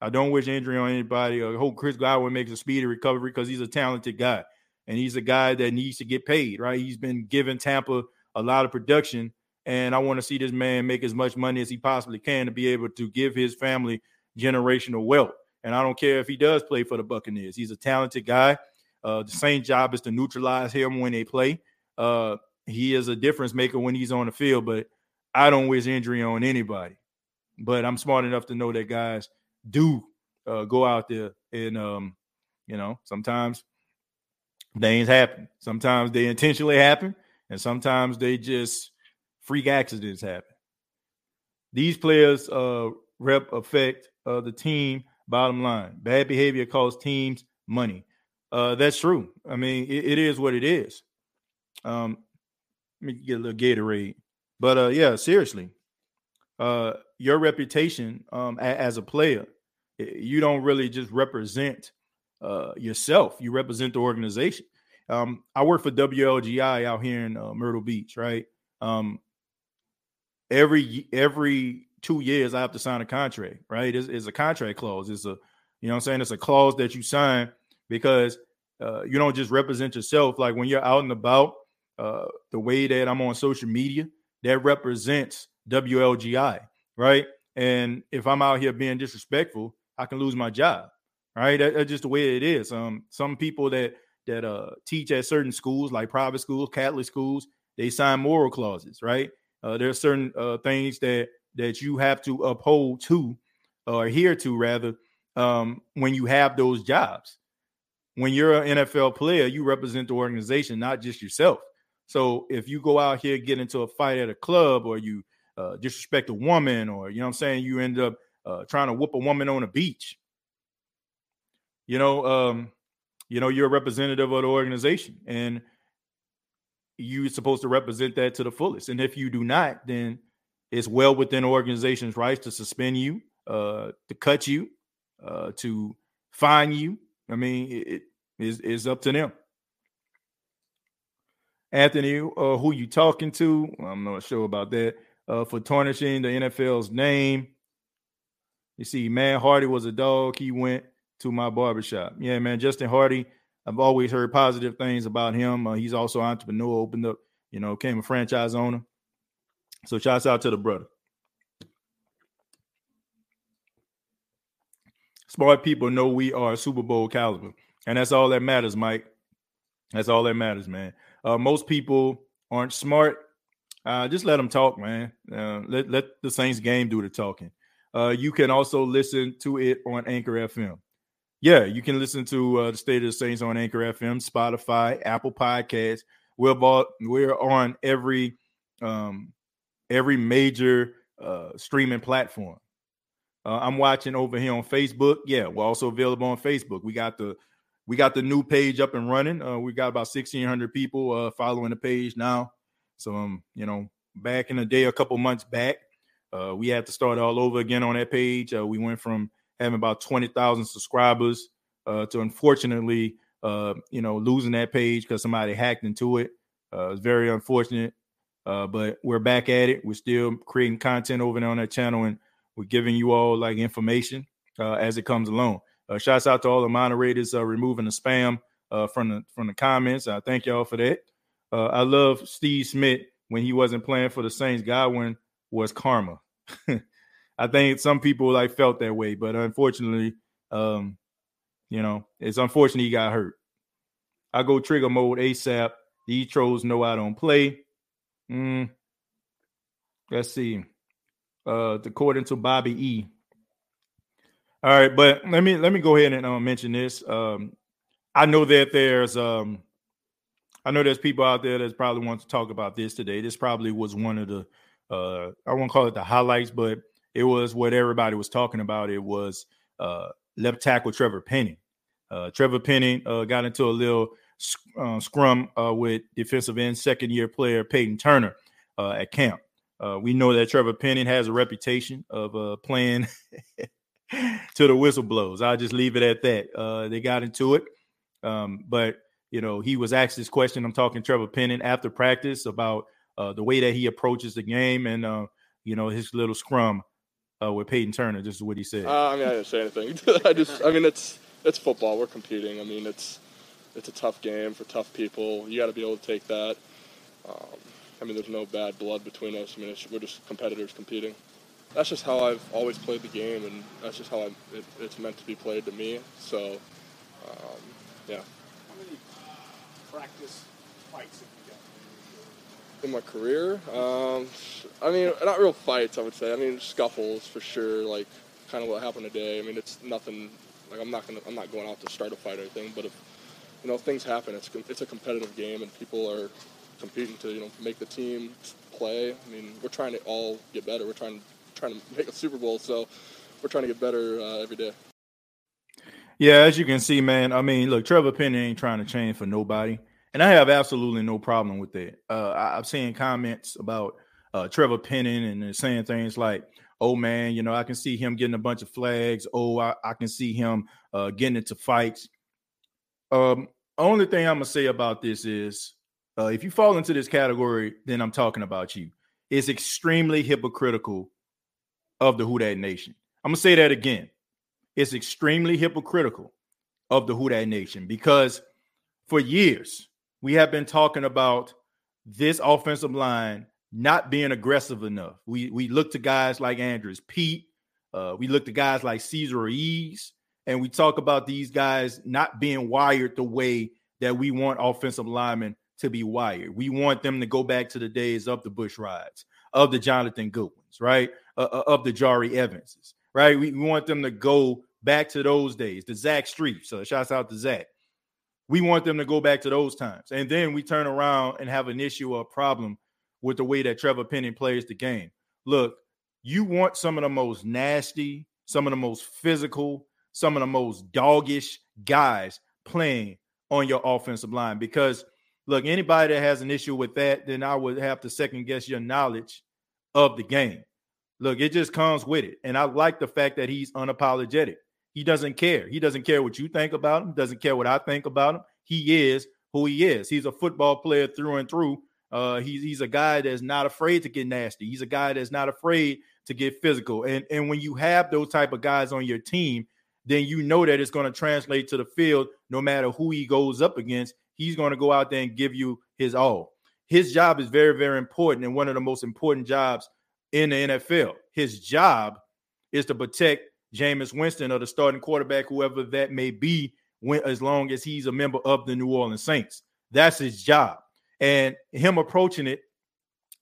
I don't wish injury on anybody. I hope Chris Godwin makes a speedy recovery because he's a talented guy and he's a guy that needs to get paid, right? He's been giving Tampa a lot of production and I want to see this man make as much money as he possibly can to be able to give his family generational wealth. And I don't care if he does play for the Buccaneers. He's a talented guy. Uh, the same job is to neutralize him when they play. Uh, he is a difference maker when he's on the field, but I don't wish injury on anybody. but I'm smart enough to know that guys do uh, go out there and um, you know sometimes things happen. Sometimes they intentionally happen, and sometimes they just freak accidents happen. These players uh, rep affect uh, the team bottom line. Bad behavior costs teams money. Uh, that's true. I mean, it, it is what it is. Um, let me get a little Gatorade. But uh, yeah, seriously, uh, your reputation um, a- as a player, you don't really just represent uh, yourself. You represent the organization. Um, I work for WLGI out here in uh, Myrtle Beach, right? Um, every every two years, I have to sign a contract, right? It's, it's a contract clause. It's a, you know I'm saying? It's a clause that you sign because uh, you don't just represent yourself. Like when you're out and about, uh, the way that I'm on social media, that represents WLGI, right? And if I'm out here being disrespectful, I can lose my job, right? That, that's just the way it is. Um, some people that that uh teach at certain schools, like private schools, Catholic schools, they sign moral clauses, right? Uh, there are certain uh, things that that you have to uphold to or adhere to rather um, when you have those jobs. When you're an NFL player, you represent the organization, not just yourself. So if you go out here get into a fight at a club or you uh, disrespect a woman or you know what I'm saying you end up uh, trying to whoop a woman on a beach, you know, um, you know you're a representative of the organization and you're supposed to represent that to the fullest. And if you do not, then it's well within organization's rights to suspend you, uh, to cut you, uh, to fine you. I mean, it, it is is up to them. Anthony, uh, who you talking to? I'm not sure about that. Uh, for tarnishing the NFL's name. You see, man, Hardy was a dog. He went to my barbershop. Yeah, man, Justin Hardy. I've always heard positive things about him. Uh, he's also an entrepreneur, opened up, you know, became a franchise owner. So shouts out to the brother. Smart people know we are Super Bowl caliber. And that's all that matters, Mike. That's all that matters, man. Uh, most people aren't smart. Uh, just let them talk, man. Uh, let, let the Saints game do the talking. Uh, you can also listen to it on Anchor FM. Yeah, you can listen to uh, the State of the Saints on Anchor FM, Spotify, Apple Podcasts. We're bought, we're on every um, every major uh, streaming platform. Uh, I'm watching over here on Facebook. Yeah, we're also available on Facebook. We got the we got the new page up and running. Uh, we got about 1,600 people uh, following the page now. So, um, you know, back in the day, a couple months back, uh, we had to start all over again on that page. Uh, we went from having about 20,000 subscribers uh, to unfortunately, uh, you know, losing that page because somebody hacked into it. It's very unfortunate, but we're back at it. We're still creating content over there on that channel, and we're giving you all like information as it comes along. Uh, shouts out to all the moderators uh, removing the spam uh, from the from the comments. I thank y'all for that. Uh, I love Steve Smith when he wasn't playing for the Saints. Godwin was karma. I think some people like felt that way, but unfortunately, um, you know, it's unfortunate he got hurt. I go trigger mode ASAP. These trolls know I don't play. Mm. Let's see. Uh, according to Bobby E. All right, but let me let me go ahead and uh, mention this. Um, I know that there's um, I know there's people out there that probably want to talk about this today. This probably was one of the uh, I won't call it the highlights, but it was what everybody was talking about. It was uh, left tackle Trevor Penning. Uh, Trevor Penning uh, got into a little uh, scrum with defensive end second year player Peyton Turner at camp. We know that Trevor Penning has a reputation of playing to the whistle blows. I'll just leave it at that. Uh, they got into it. Um, but, you know, he was asked this question. I'm talking Trevor Penning after practice about uh, the way that he approaches the game and, uh, you know, his little scrum uh, with Peyton Turner. This is what he said. Uh, I mean, I didn't say anything. I just, I mean, it's it's football. We're competing. I mean, it's it's a tough game for tough people. You got to be able to take that. Um, I mean, there's no bad blood between us. I mean, we're just competitors competing that's just how I've always played the game, and that's just how it, it's meant to be played to me. So, um, yeah. How many practice fights have you in my career. Um, I mean, not real fights, I would say. I mean, scuffles for sure. Like kind of what happened today. I mean, it's nothing. Like I'm not gonna, I'm not going out to start a fight or anything. But if you know things happen, it's it's a competitive game, and people are competing to you know make the team play. I mean, we're trying to all get better. We're trying trying to make a Super Bowl, so we're trying to get better uh, every day. Yeah, as you can see, man. I mean, look, Trevor Penning ain't trying to change for nobody, and I have absolutely no problem with that. Uh, I've seen comments about uh, Trevor Penning and saying things like, "Oh man, you know, I can see him getting a bunch of flags. Oh, I, I can see him uh, getting into fights." Um, only thing I'm gonna say about this is, uh, if you fall into this category, then I'm talking about you. It's extremely hypocritical of the Who Nation. I'm gonna say that again It's extremely hypocritical of the Who Nation because for years we have been talking about this offensive line not being aggressive enough. We we look to guys like Andrus Peat, uh, we look to guys like Cesar Ruiz, and we talk about these guys not being wired the way that we want offensive linemen to be wired. We want them to go back to the days of the Bushrods, of the Jonathan Right? Uh, uh of the Jahri Evanses right? We, we want them to go back to those days, the Zach Strief. So shouts out to Zach. We want them to go back to those times. And then we turn around and have an issue or a problem with the way that Trevor Penning plays the game. Look, you want some of the most nasty, some of the most physical, some of the most doggish guys playing on your offensive line because look, anybody that has an issue with that, then I would have to second guess your knowledge of the game. Look, it just comes with it. And I like the fact that he's unapologetic. He doesn't care. He doesn't care what you think about him, doesn't care what I think about him. He is who he is. He's a football player through and through. Uh, he's he's a guy that's not afraid to get nasty. He's a guy that's not afraid to get physical. And and when you have those type of guys on your team, then you know that it's going to translate to the field. No matter who he goes up against, he's going to go out there and give you his all. His job is very very important and one of the most important jobs in the NFL. His job is to protect Jameis Winston or the starting quarterback, whoever that may be, when, as long as he's a member of the New Orleans Saints. That's his job. And him approaching it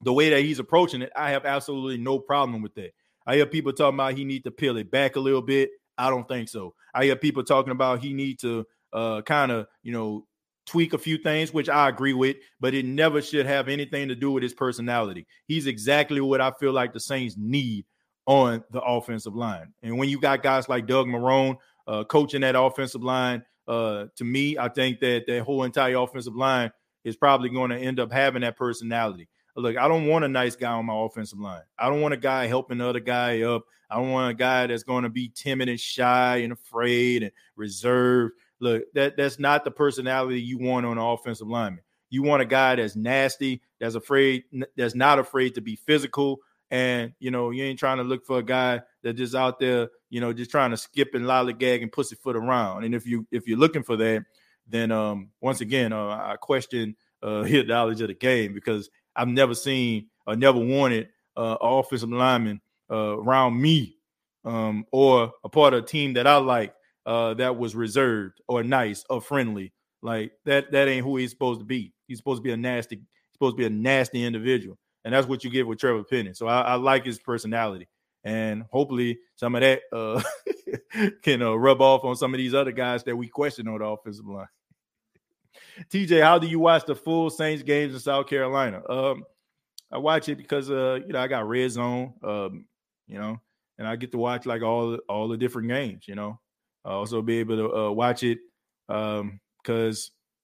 the way that he's approaching it, I have absolutely no problem with that. I hear people talking about he need to peel it back a little bit. I don't think so. I hear people talking about he need to uh, kind of, you know, tweak a few things, which I agree with, but it never should have anything to do with his personality. He's exactly what I feel like the Saints need on the offensive line. And when you got guys like Doug Marrone uh, coaching that offensive line, uh, to me, I think that that whole entire offensive line is probably going to end up having that personality. Look, I don't want a nice guy on my offensive line. I don't want a guy helping the other guy up. I don't want a guy that's going to be timid and shy and afraid and reserved. Look, that that's not the personality you want on an offensive lineman. You want a guy that's nasty, that's afraid, that's not afraid to be physical, and you know you ain't trying to look for a guy that just out there, you know, just trying to skip and lollygag and pussyfoot around. And if you if you're looking for that, then um once again, uh, I question uh, his knowledge of the game because I've never seen or never wanted uh, an offensive lineman uh, around me um, or a part of a team that I like uh, that was reserved or nice or friendly. Like that, that ain't who he's supposed to be. He's supposed to be a nasty, supposed to be a nasty individual, and that's what you get with Trevor Penning. So I, I like his personality, and hopefully some of that uh, can uh, rub off on some of these other guys that we question on the offensive line. TJ, how do you watch the full Saints games in South Carolina? Um, I watch it because uh, you know I got Red Zone, um, you know, and I get to watch like all all the different games, you know. Uh, also be able to uh, watch it because um,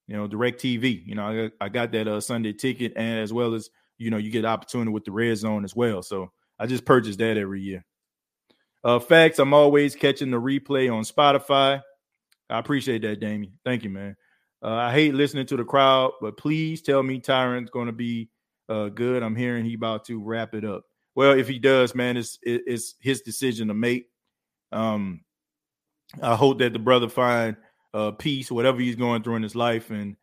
you know DirecTV. You know, I got, I got that uh, Sunday ticket, and as well as you know, you get opportunity with the red zone as well. So I just purchase that every year. Uh, facts. I'm always catching the replay on Spotify. I appreciate that, Damien. Thank you, man. Uh, I hate listening to the crowd, but please tell me Tyrann's going to be uh, good. I'm hearing he about to wrap it up. Well, if he does, man, it's it's his decision to make. Um, I hope that the brother find uh, peace, whatever he's going through in his life, and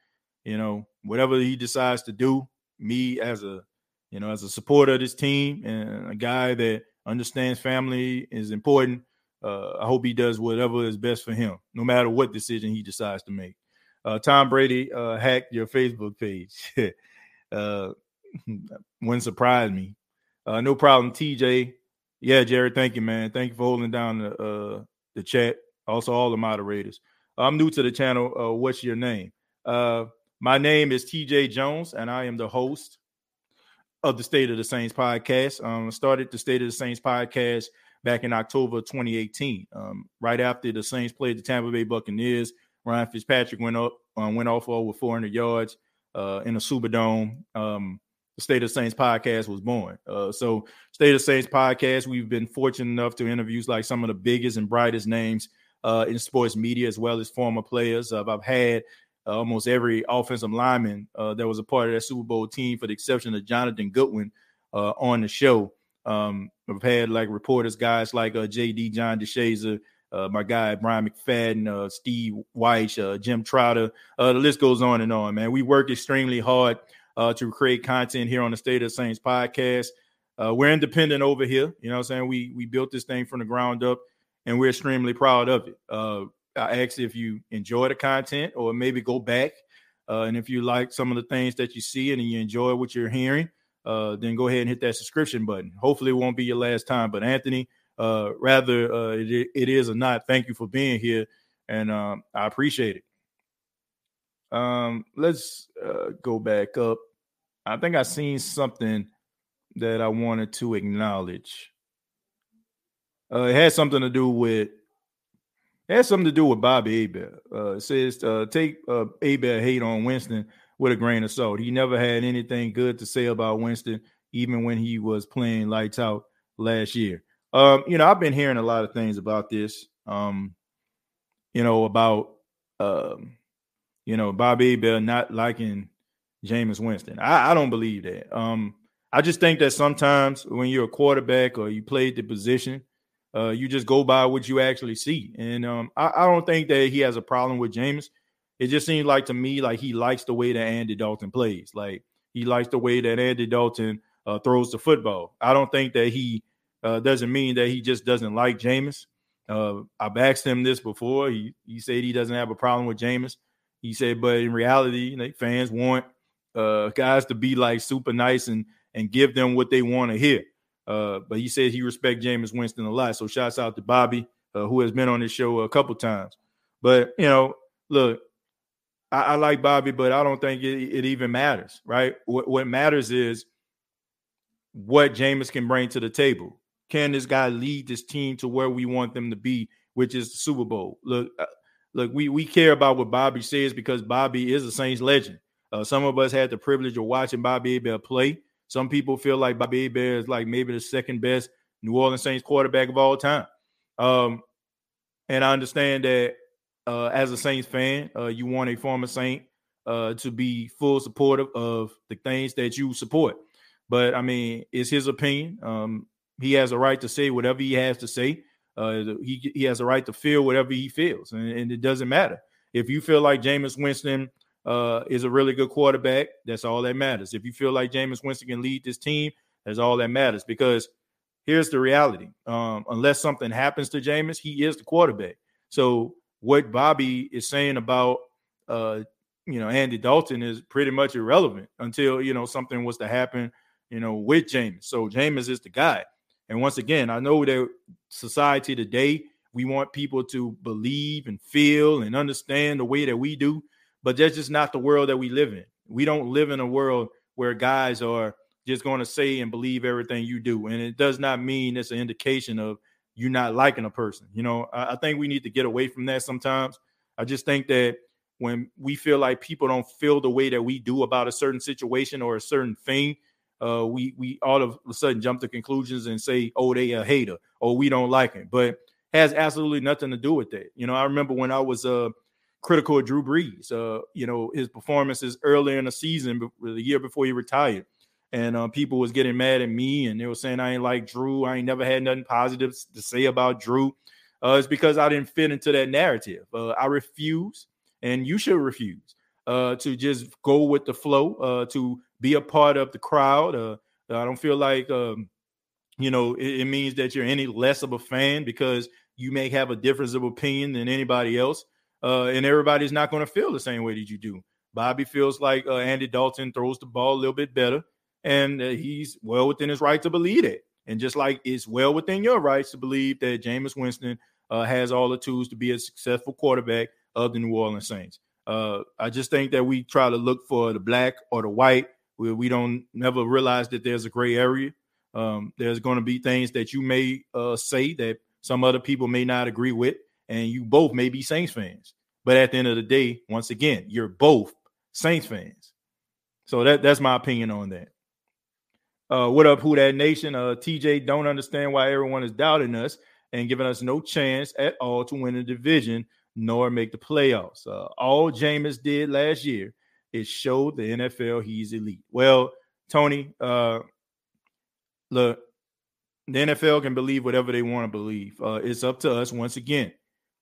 you know whatever he decides to do. Me as a you know as a supporter of this team and a guy that understands family is important. Uh, I hope he does whatever is best for him, no matter what decision he decides to make. Uh, Tom Brady uh, hacked your Facebook page. uh, wouldn't surprise me. Uh, no problem, TJ. Yeah, Jared, thank you, man. Thank you for holding down the uh, the chat. Also, all the moderators. I'm new to the channel. Uh, what's your name? Uh, my name is TJ Jones, and I am the host of the State of the Saints podcast. Um, started the State of the Saints podcast back in October 2018, um, right after the Saints played the Tampa Bay Buccaneers. Ryan Fitzpatrick went up, um, went off over 400 yards uh, in a Superdome. Um, the State of the Saints podcast was born. Uh, so, State of Saints podcast, we've been fortunate enough to interviews like some of the biggest and brightest names uh, in sports media, as well as former players. Uh, I've had uh, almost every offensive lineman uh, that was a part of that Super Bowl team, for the exception of Jonathan Goodwin, uh, on the show. Um, I've had like reporters, guys like uh, JD John DeShazier, my guy Brian McFadden, Steve Weich, Jim Trotter. The list goes on and on, man. We work extremely hard to create content here on the State of Saints podcast. We're independent over here. You know what I'm saying? We we built this thing from the ground up and we're extremely proud of it. I ask if you enjoy the content or maybe go back. and if you like some of the things that you see and you enjoy what you're hearing, uh, then go ahead and hit that subscription button. Hopefully, it won't be your last time. But Anthony, uh, rather uh, it, it is or not, thank you for being here, and um, I appreciate it. Um, let's uh, go back up. I think I seen something that I wanted to acknowledge. Uh, it had something to do with it had something to do with Bobby Hebert. Uh, it says uh, take uh, Hebert hate on Winston with a grain of salt. He never had anything good to say about Winston, even when he was playing lights out last year. Um, you know, I've been hearing a lot of things about this. Um, you know, about um, you know, Bobby Bell not liking Jameis Winston. I, I don't believe that. Um, I just think that sometimes when you're a quarterback or you played the position, uh, you just go by what you actually see. And um, I, I, don't think that he has a problem with Jameis it just seems like to me like he likes the way that Andy Dalton plays. Like he likes the way that Andy Dalton uh, throws the football. I don't think that he uh, doesn't mean that he just doesn't like Jameis. Uh, I've asked him this before. He he said he doesn't have a problem with Jameis. He said, but in reality, like, fans want uh, guys to be like super nice and and give them what they want to hear. Uh, but he said he respects Jameis Winston a lot. So shouts out to Bobby, uh, who has been on this show a couple times. But you know, look, I, I like Bobby, but I don't think it, it even matters, right? What, what matters is what Jameis can bring to the table. Can this guy lead this team to where we want them to be, which is the Super Bowl? Look, uh, look, we we care about what Bobby says because Bobby is a Saints legend. Uh, some of us had the privilege of watching Bobby Hebert play. Some people feel like Bobby Hebert is like maybe the second best New Orleans Saints quarterback of all time. Um, and I understand that uh, as a Saints fan, uh, you want a former Saint uh, to be full supportive of the things that you support. But I mean, it's his opinion. Um, he has a right to say whatever he has to say. Uh, he he has a right to feel whatever he feels, and, and it doesn't matter if you feel like Jameis Winston uh, is a really good quarterback. That's all that matters. If you feel like Jameis Winston can lead this team, that's all that matters. Because here's the reality: um, unless something happens to Jameis, he is the quarterback. So what Bobby is saying about uh, you know Andy Dalton is pretty much irrelevant until you know something was to happen, you know, with Jameis. So Jameis is the guy. And once again, I know that society today we want people to believe and feel and understand the way that we do, but that's just not the world that we live in. We don't live in a world where guys are just going to say and believe everything you do, and it does not mean it's an indication of you not liking a person. You know, I, I think we need to get away from that sometimes. I just think that when we feel like people don't feel the way that we do about a certain situation or a certain thing, uh, we we all of a sudden jump to conclusions and say, "Oh, they a hater," or "We don't like him," but has absolutely nothing to do with that. You know, I remember when I was uh, critical of Drew Brees. Uh, you know, his performances earlier in the season, the year before he retired and uh, people was getting mad at me and they were saying I ain't like Drew. I ain't never had nothing positive to say about Drew. Uh, it's because I didn't fit into that narrative. Uh, I refuse, and you should refuse uh, to just go with the flow, uh, to be a part of the crowd. I don't feel like um, you know it, it, means that you're any less of a fan because you may have a difference of opinion than anybody else, and everybody's not going to feel the same way that you do. Bobby feels like Andy Dalton throws the ball a little bit better and uh, he's well within his right to believe it. And just like it's well within your rights to believe that Jameis Winston uh, has all the tools to be a successful quarterback of the New Orleans Saints. Uh, I just think that we try to look for the black or the white. We, we don't never realize that there's a gray area. Um, there's going to be things that you may uh, say that some other people may not agree with, and you both may be Saints fans. But at the end of the day, once again, you're both Saints fans. So that that's my opinion on that. Uh, what up, Who Dat Nation? Uh, TJ don't understand why everyone is doubting us and giving us no chance at all to win the division nor make the playoffs. Uh, all Jameis did last year is show the NFL he's elite. Well, Tony, uh, look, the NFL can believe whatever they want to believe. Uh, it's up to us once again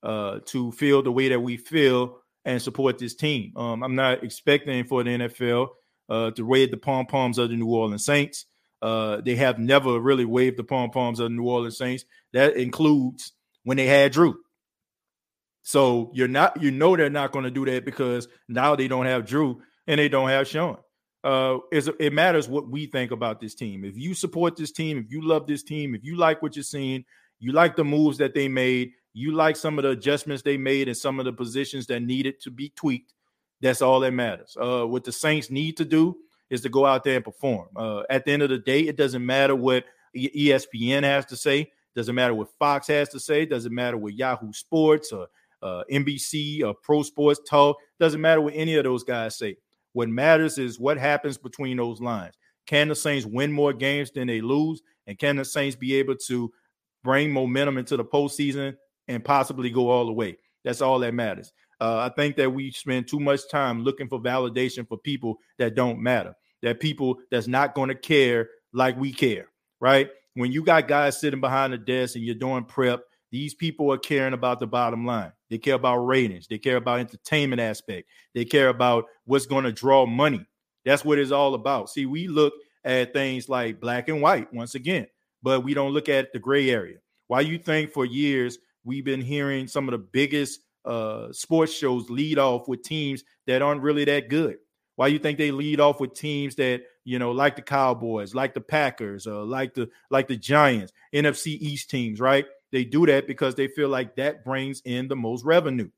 uh, to feel the way that we feel and support this team. Um, I'm not expecting for the NFL uh, to wave the pom poms of the New Orleans Saints. Uh, they have never really waved the pom poms of the New Orleans Saints. That includes when they had Drew. So you're not, you know, they're not going to do that because now they don't have Drew and they don't have Sean. Uh, it matters what we think about this team. If you support this team, if you love this team, if you like what you're seeing, you like the moves that they made, you like some of the adjustments they made and some of the positions that needed to be tweaked. That's all that matters. Uh, what the Saints need to do is to go out there and perform. Uh, at the end of the day, it doesn't matter what ESPN has to say. Doesn't matter what Fox has to say. Doesn't matter what Yahoo Sports or uh, NBC or Pro Sports Talk. Doesn't matter what any of those guys say. What matters is what happens between those lines. Can the Saints win more games than they lose? And can the Saints be able to bring momentum into the postseason and possibly go all the way? That's all that matters. Uh, I think that we spend too much time looking for validation for people that don't matter, that people that's not going to care like we care, right? When you got guys sitting behind the desk and you're doing prep these people are caring about the bottom line. They care about ratings. They care about entertainment aspect. They care about what's going to draw money. That's what it's all about. See, we look at things like black and white once again, but we don't look at the gray area. Why you think for years we've been hearing some of the biggest uh, sports shows lead off with teams that aren't really that good? Why you think they lead off with teams that you know, like the Cowboys, like the Packers, uh, like the like the Giants, NFC East teams, right? They do that because they feel like that brings in the most revenue.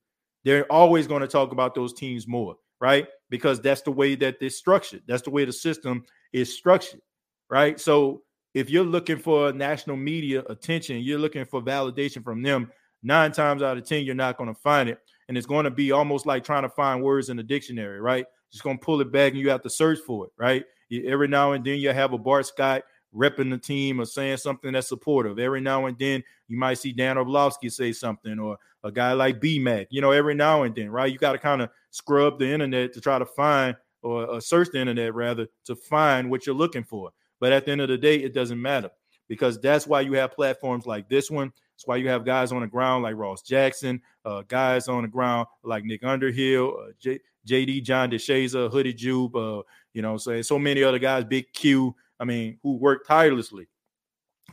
They're always going to talk about those teams more, right? Because that's the way that they're structured. That's the way the system is structured, right? So if you're looking for national media attention, you're looking for validation from them, nine times out of 10, you're not going to find it. And it's going to be almost like trying to find words in the dictionary, right? Just going to pull it back and you have to search for it, right? Every now and then you have a Bart Scott repping the team or saying something that's supportive. Every now and then you might see Dan Orlovsky say something or a guy like BMAC, you know, every now and then, right? You got to kind of scrub the internet to try to find or, or search the internet rather to find what you're looking for. But at the end of the day, it doesn't matter because that's why you have platforms like this one. That's why you have guys on the ground like Ross Jackson, uh, guys on the ground like Nick Underhill, uh, J- JD John DeShazier, Hoodie Jube, uh, you know, so so many other guys, Big Q, I mean, who work tirelessly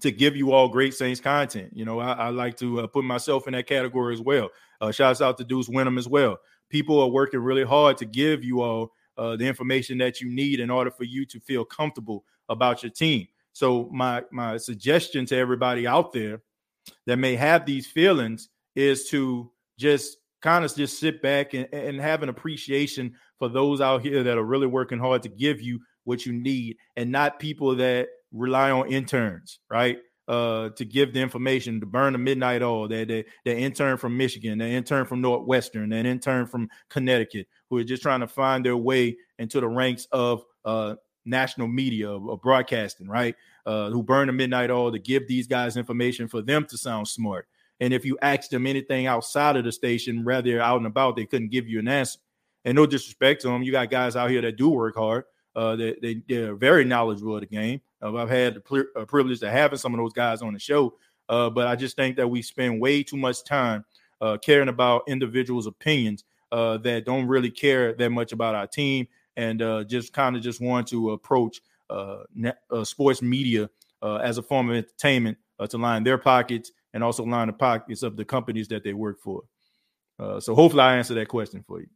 to give you all great Saints content. You know, I, I like to uh, put myself in that category as well. Uh, shouts out to Deuce Winham as well. People are working really hard to give you all uh, the information that you need in order for you to feel comfortable about your team. So my my suggestion to everybody out there that may have these feelings is to just kind of just sit back and, and have an appreciation for those out here that are really working hard to give you what you need and not people that rely on interns, right? Uh, to give the information to burn the midnight oil. That the, the intern from Michigan, the intern from Northwestern, an intern from Connecticut, who are just trying to find their way into the ranks of uh, national media of, broadcasting, right? Uh, who burn the midnight oil to give these guys information for them to sound smart. And if you ask them anything outside of the station, rather out and about, they couldn't give you an answer. And no disrespect to them, you got guys out here that do work hard, uh, they, they they're very knowledgeable of the game. Uh, I've had the uh, privilege of having some of those guys on the show, uh, but I just think that we spend way too much time uh, caring about individuals' opinions uh, that don't really care that much about our team and uh, just kind of just want to approach uh, uh, sports media uh, as a form of entertainment to line their pockets and also line the pockets of the companies that they work for. So hopefully I answer that question for you.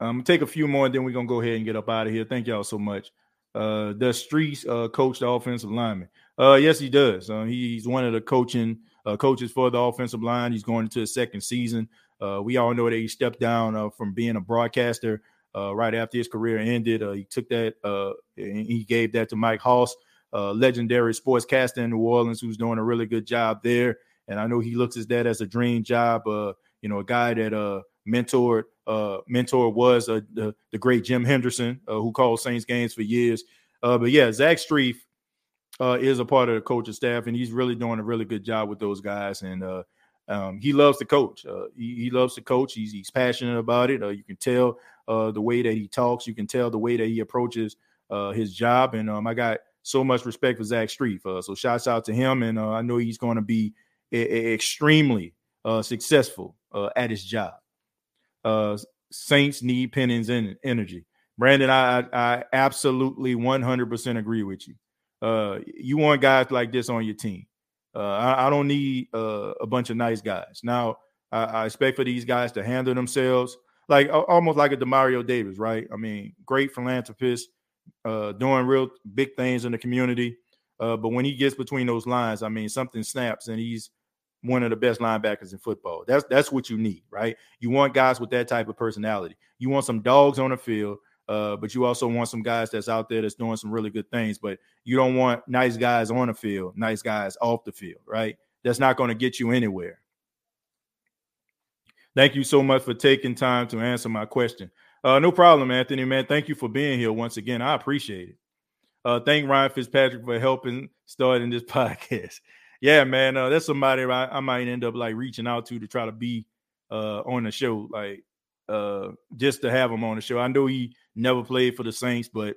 I'm gonna take a few more, and then we're gonna go ahead and get up out of here. Thank y'all so much. Uh, does Streets uh, coach the offensive lineman? Uh, yes, he does. Uh, he's one of the coaching uh, coaches for the offensive line. He's going into his second season. Uh, we all know that he stepped down uh, from being a broadcaster right after his career ended. Uh, he took that uh, and he gave that to Mike Hoss, uh, legendary sportscaster in New Orleans, who's doing a really good job there. And I know he looks at that as a dream job. Uh, you know, a guy that uh, mentored uh, mentor was uh, the, the great Jim Henderson, uh, who called Saints games for years. Uh, but yeah, Zach Strief uh, is a part of the coaching staff, and he's really doing a really good job with those guys. And uh, um, he loves to coach. Uh, he, he, loves to coach. He's, he's passionate about it. Uh, you can tell uh, the way that he talks. You can tell the way that he approaches uh, his job. And um, I got so much respect for Zach Strief. so shouts out to him. And I know he's going to be a- a- extremely successful at his job. Saints need Penning's energy. Brandon, I, I absolutely 100% agree with you. Uh, you want guys like this on your team. Uh, I, I, don't need uh, a bunch of nice guys. Now, I, I, expect for these guys to handle themselves like almost like a Demario Davis, right? I mean, great philanthropist, uh, doing real big things in the community. Uh, but when he gets between those lines, I mean, something snaps, and he's one of the best linebackers in football. That's that's what you need, right? You want guys with that type of personality. You want some dogs on the field uh, but you also want some guys that's out there that's doing some really good things. But you don't want nice guys on the field, nice guys off the field, right? That's not going to get you anywhere. Thank you so much for taking time to answer my question. Uh, no problem, Anthony, man. Thank you for being here once again. I appreciate it. Uh, thank Ryan Fitzpatrick for helping starting this podcast. Yeah, man, uh, that's somebody I, I, might end up like reaching out to to try to be uh, on the show, like uh, just to have him on the show. I know he never played for the Saints, but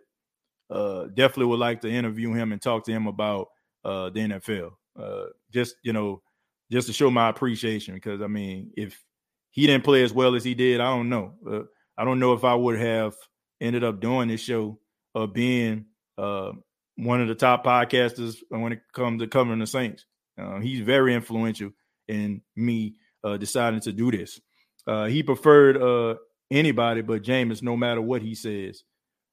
uh, definitely would like to interview him and talk to him about uh, the NFL. Uh, just you know, just to show my appreciation because I mean, if he didn't play as well as he did, I don't know. Uh, I don't know if I would have ended up doing this show or being uh, one of the top podcasters when it comes to covering the Saints. Uh, he's very influential in me deciding to do this. he preferred anybody but Jameis, no matter what he says.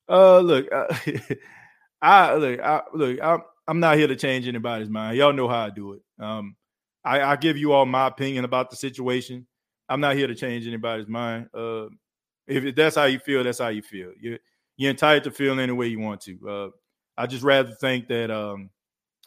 Uh, look, uh, I look, I look, I, I'm not here to change anybody's mind. Y'all know how I do it. Um, I, I give you all my opinion about the situation. I'm not here to change anybody's mind. Uh, if that's how you feel, that's how you feel. You're you're entitled to feel any way you want to. Uh, I just rather think that um,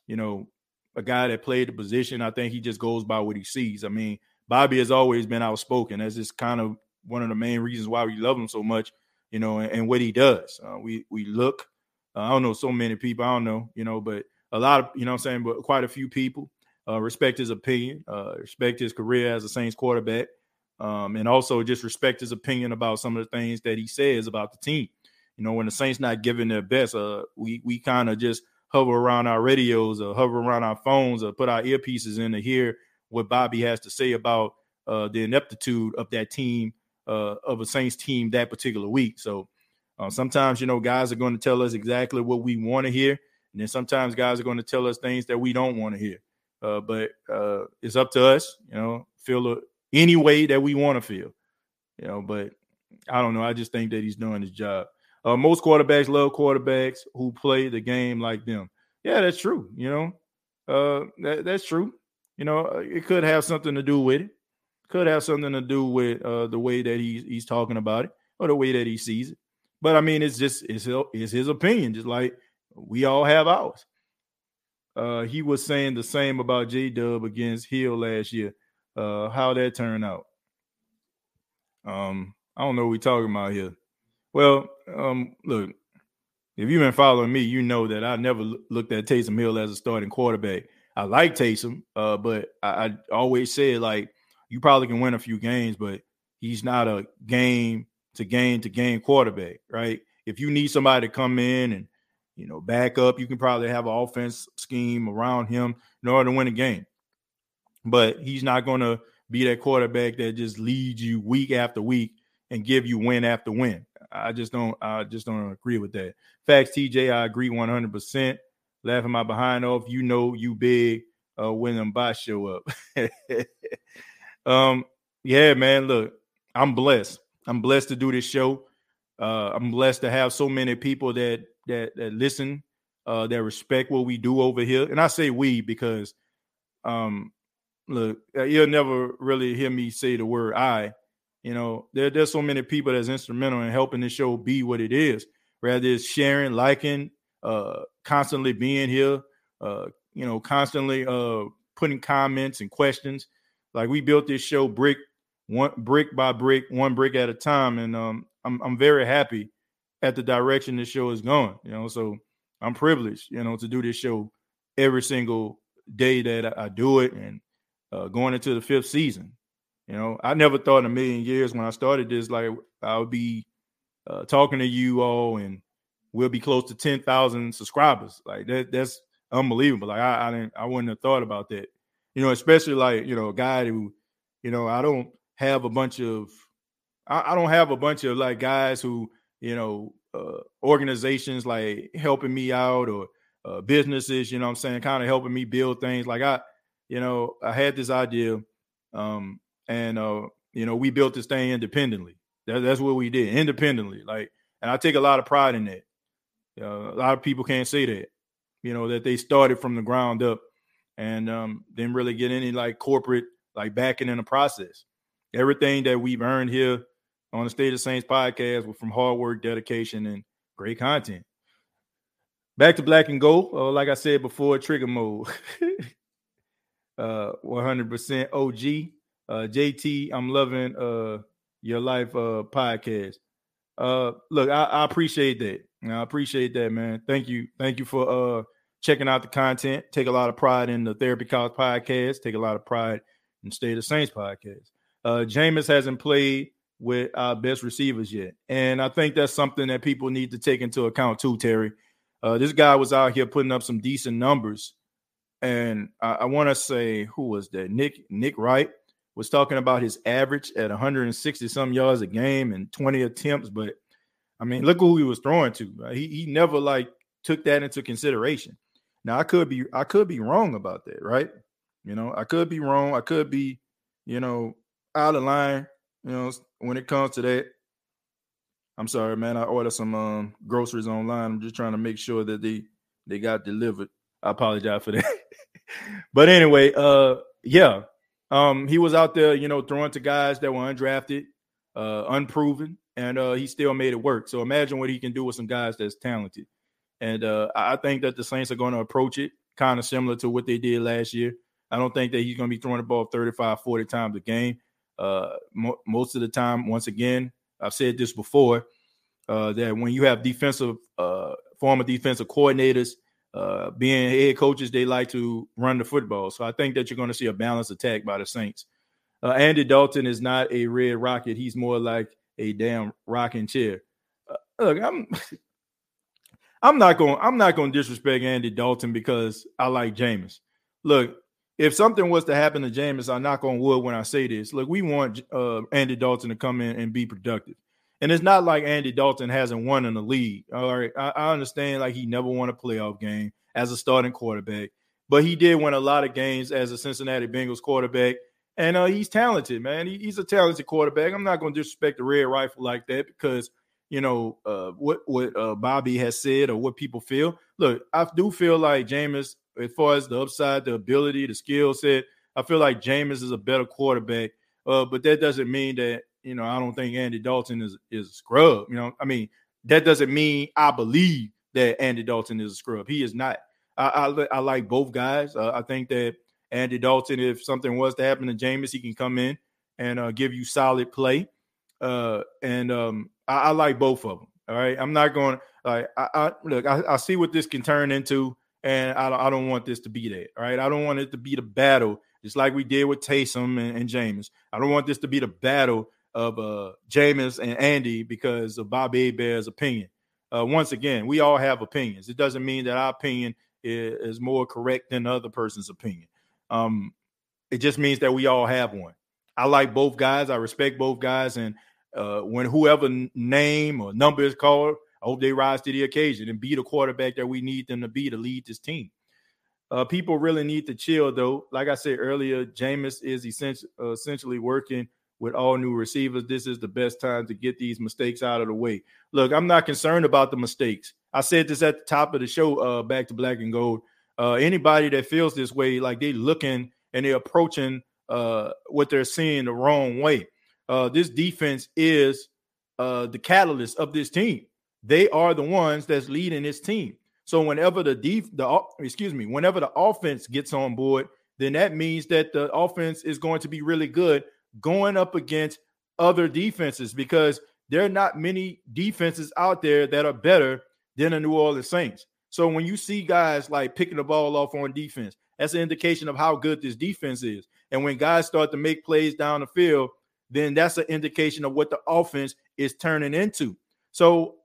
you know, a guy that played the position, I think he just goes by what he sees. I mean, Bobby has always been outspoken. That's just kind of one of the main reasons why we love him so much, you know, and, and what he does. Uh, we we look, uh, I don't know so many people, I don't know, you know, but a lot of, you know what I'm saying, but quite a few people uh, respect his opinion, uh, respect his career as a Saints quarterback, um, and also just respect his opinion about some of the things that he says about the team. You know, when the Saints not giving their best, uh, we we kind of just hover around our radios or hover around our phones or put our earpieces in to hear what Bobby has to say about uh, the ineptitude of that team uh, of a Saints team that particular week. So uh, sometimes, you know, guys are going to tell us exactly what we want to hear. And then sometimes guys are going to tell us things that we don't want to hear. Uh, but uh, it's up to us, you know, feel any way that we want to feel, you know. But I don't know. I just think that he's doing his job. Uh, most quarterbacks love quarterbacks who play the game like them. Yeah, that's true. You know, uh, that, that's true. You know, it could have something to do with it could have something to do with uh, the way that he's he's talking about it or the way that he sees it. But I mean, it's just it's it's his opinion, just like we all have ours. Uh, he was saying the same about J Dub against Hill last year. Uh, how that turned out. Um, I don't know what we're talking about here. Well, um, look, if you've been following me, you know that I never looked at Taysom Hill as a starting quarterback. I like Taysom, uh, but I, I always said like you probably can win a few games, but he's not a game to game to game quarterback, right? If you need somebody to come in and you know back up, you can probably have an offense scheme around him in order to win a game. But he's not going to be that quarterback that just leads you week after week and give you win after win. I just don't I just don't agree with that. Facts, TJ, I agree 100%. Laughing my behind off, you know you big uh, when them bots show up. Um, yeah, man. Look, I'm blessed. I'm blessed to do this show. Uh, I'm blessed to have so many people that that that listen, uh, that respect what we do over here. And I say we because, um, look, uh, you'll never really hear me say the word I. You know, there, there's so many people that's instrumental in helping the show be what it is. Rather it's sharing, liking, uh, constantly being here, uh, you know, constantly uh putting comments and questions. Like we built this show brick one brick by brick, one brick at a time, and um, I'm I'm very happy at the direction this show is going. You know, so I'm privileged, you know, to do this show every single day that I, do it, and uh, going into the fifth season. You know, I never thought in a million years when I started this, like I would be uh, talking to you all, and we'll be close to ten thousand subscribers. Like that, that's unbelievable. Like I, I didn't, I wouldn't have thought about that. You know, especially like you know, a guy who, you know, I don't have a bunch of, I, I don't have a bunch of like guys who, you know, uh, organizations like helping me out or uh, businesses, you know I'm saying, kind of helping me build things. Like I, you know, I had this idea, um, and uh, you know, we built this thing independently. That, that's what we did, independently. Like, and I take a lot of pride in that. Uh, a lot of people can't say that, you know, that they started from the ground up and um, didn't really get any like corporate like backing in the process. Everything that we've earned here on the State of Saints podcast was from hard work, dedication, and great content. Back to black and gold. Uh, like I said before, trigger mode. uh, 100% OG. Uh, JT, I'm loving uh your life uh podcast. Uh, look, I, I appreciate that. I appreciate that, man. Thank you, thank you for uh checking out the content. Take a lot of pride in the Therapy Couch podcast. Take a lot of pride in State of Saints podcast. Uh, Jameis hasn't played with our best receivers yet. And I think that's something that people need to take into account too, Terry. Uh, this guy was out here putting up some decent numbers. And I, I want to say, who was that? Nick Nick Wright was talking about his average at 160 some yards a game and 20 attempts. But I mean, look who he was throwing to. He he never like took that into consideration. Now I could be I could be wrong about that, right? You know, I could be wrong. I could be, you know, out of line, you know, when it comes to that. I'm sorry, man. I ordered some um, groceries online. I'm just trying to make sure that they they got delivered. I apologize for that. but anyway, uh yeah. Um he was out there, you know, throwing to guys that were undrafted, uh unproven, and uh he still made it work. So imagine what he can do with some guys that's talented. And uh I think that the Saints are going to approach it kind of similar to what they did last year. I don't think that he's going to be throwing the ball 35, 40 times a game. Uh, mo- most of the time, once again, I've said this before uh, that when you have defensive, uh, former defensive coordinators uh, being head coaches, they like to run the football. So I think that you're going to see a balanced attack by the Saints. Uh, Andy Dalton is not a red rocket; he's more like a damn rocking chair. Uh, look, I'm. I'm not going. I'm not going to disrespect Andy Dalton because I like Jameis. Look, if something was to happen to Jameis, I knock on wood when I say this. Look, we want uh, Andy Dalton to come in and be productive. And it's not like Andy Dalton hasn't won in the league. All right. I, I understand like he never won a playoff game as a starting quarterback, but he did win a lot of games as a Cincinnati Bengals quarterback. And uh, he's talented, man. He, he's a talented quarterback. I'm not going to disrespect the red rifle like that because you know uh, what what uh, Bobby has said or what people feel. Look, I do feel like Jameis as far as the upside, the ability, the skill set. I feel like Jameis is a better quarterback, uh, but that doesn't mean that you know I don't think Andy Dalton is is a scrub. You know, I mean that doesn't mean I believe that Andy Dalton is a scrub. He is not. I I, I like both guys. Uh, I think that Andy Dalton, if something was to happen to Jameis, he can come in and uh, give you solid play. Uh, and um, I, I, like both of them. All right, I'm not going. Like I, I look, I, I see what this can turn into and I don't, I don't want this to be that. All right, I don't want it to be the battle, just like we did with Taysom and, and Jameis. I don't want this to be the battle of uh Jameis and Andy because of Bobby Hebert's opinion. Uh, once again, we all have opinions. It doesn't mean that our opinion is, is more correct than the other person's opinion. Um, it just means that we all have one. I like both guys. I respect both guys, and uh, when whoever name or number is called, I hope they rise to the occasion and be the quarterback that we need them to be to lead this team. Uh, people really need to chill, though. Like I said earlier, Jameis is essentially, uh, essentially working with all new receivers. This is the best time to get these mistakes out of the way. Look, I'm not concerned about the mistakes. I said this at the top of the show, uh, back to black and gold. Uh, anybody that feels this way, like they looking and they're approaching uh, what they're seeing the wrong way. Uh, this defense is uh, the catalyst of this team. They are the ones that's leading this team. So whenever the def- the excuse me, whenever the offense gets on board, then that means that the offense is going to be really good going up against other defenses because there are not many defenses out there that are better than the New Orleans Saints. So when you see guys like picking the ball off on defense, that's an indication of how good this defense is. And when guys start to make plays down the field, then that's an indication of what the offense is turning into. So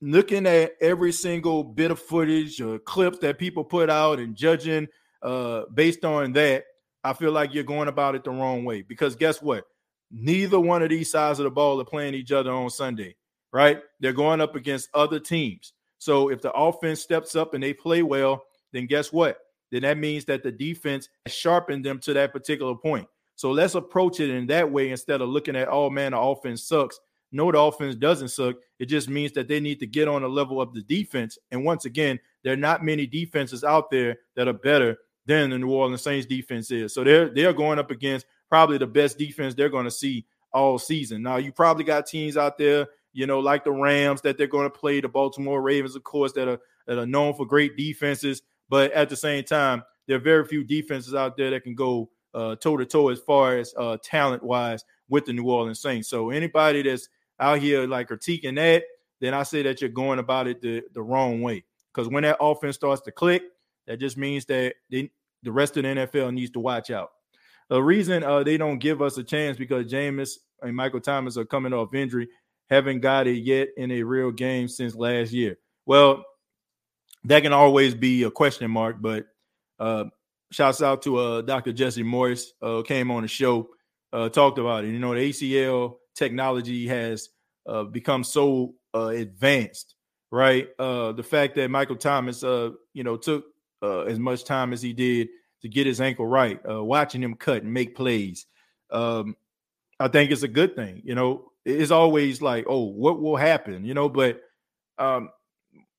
looking at every single bit of footage or clips that people put out and judging uh, based on that, I feel like you're going about it the wrong way. Because guess what? Neither one of these sides of the ball are playing each other on Sunday, right? They're going up against other teams. So if the offense steps up and they play well, then guess what? Then that means that the defense has sharpened them to that particular point. So let's approach it in that way instead of looking at, oh man, the offense sucks. No, the offense doesn't suck. It just means that they need to get on the level of the defense. And once again, there are not many defenses out there that are better than the New Orleans Saints defense is. So they're they're going up against probably the best defense they're going to see all season. Now you probably got teams out there you know, like the Rams that they're going to play, the Baltimore Ravens, of course, that are that are known for great defenses. But at the same time, there are very few defenses out there that can go toe to toe as far as uh, talent wise with the New Orleans Saints. So anybody that's out here like critiquing that, then I say that you're going about it the, the wrong way. Because when that offense starts to click, that just means that they, the rest of the NFL needs to watch out. The reason uh, they don't give us a chance because Jameis and Michael Thomas are coming off injury haven't got it yet in a real game since last year. Well, that can always be a question mark, but uh, shouts out to uh, Dr. Jesse Morris, uh, came on the show, uh, talked about it. You know, the ACL technology has uh, become so uh, advanced, right? Uh, the fact that Michael Thomas, uh, you know, took uh, as much time as he did to get his ankle right, uh, watching him cut and make plays, um, I think it's a good thing. You know, it's always like, oh, what will happen? You know, but um,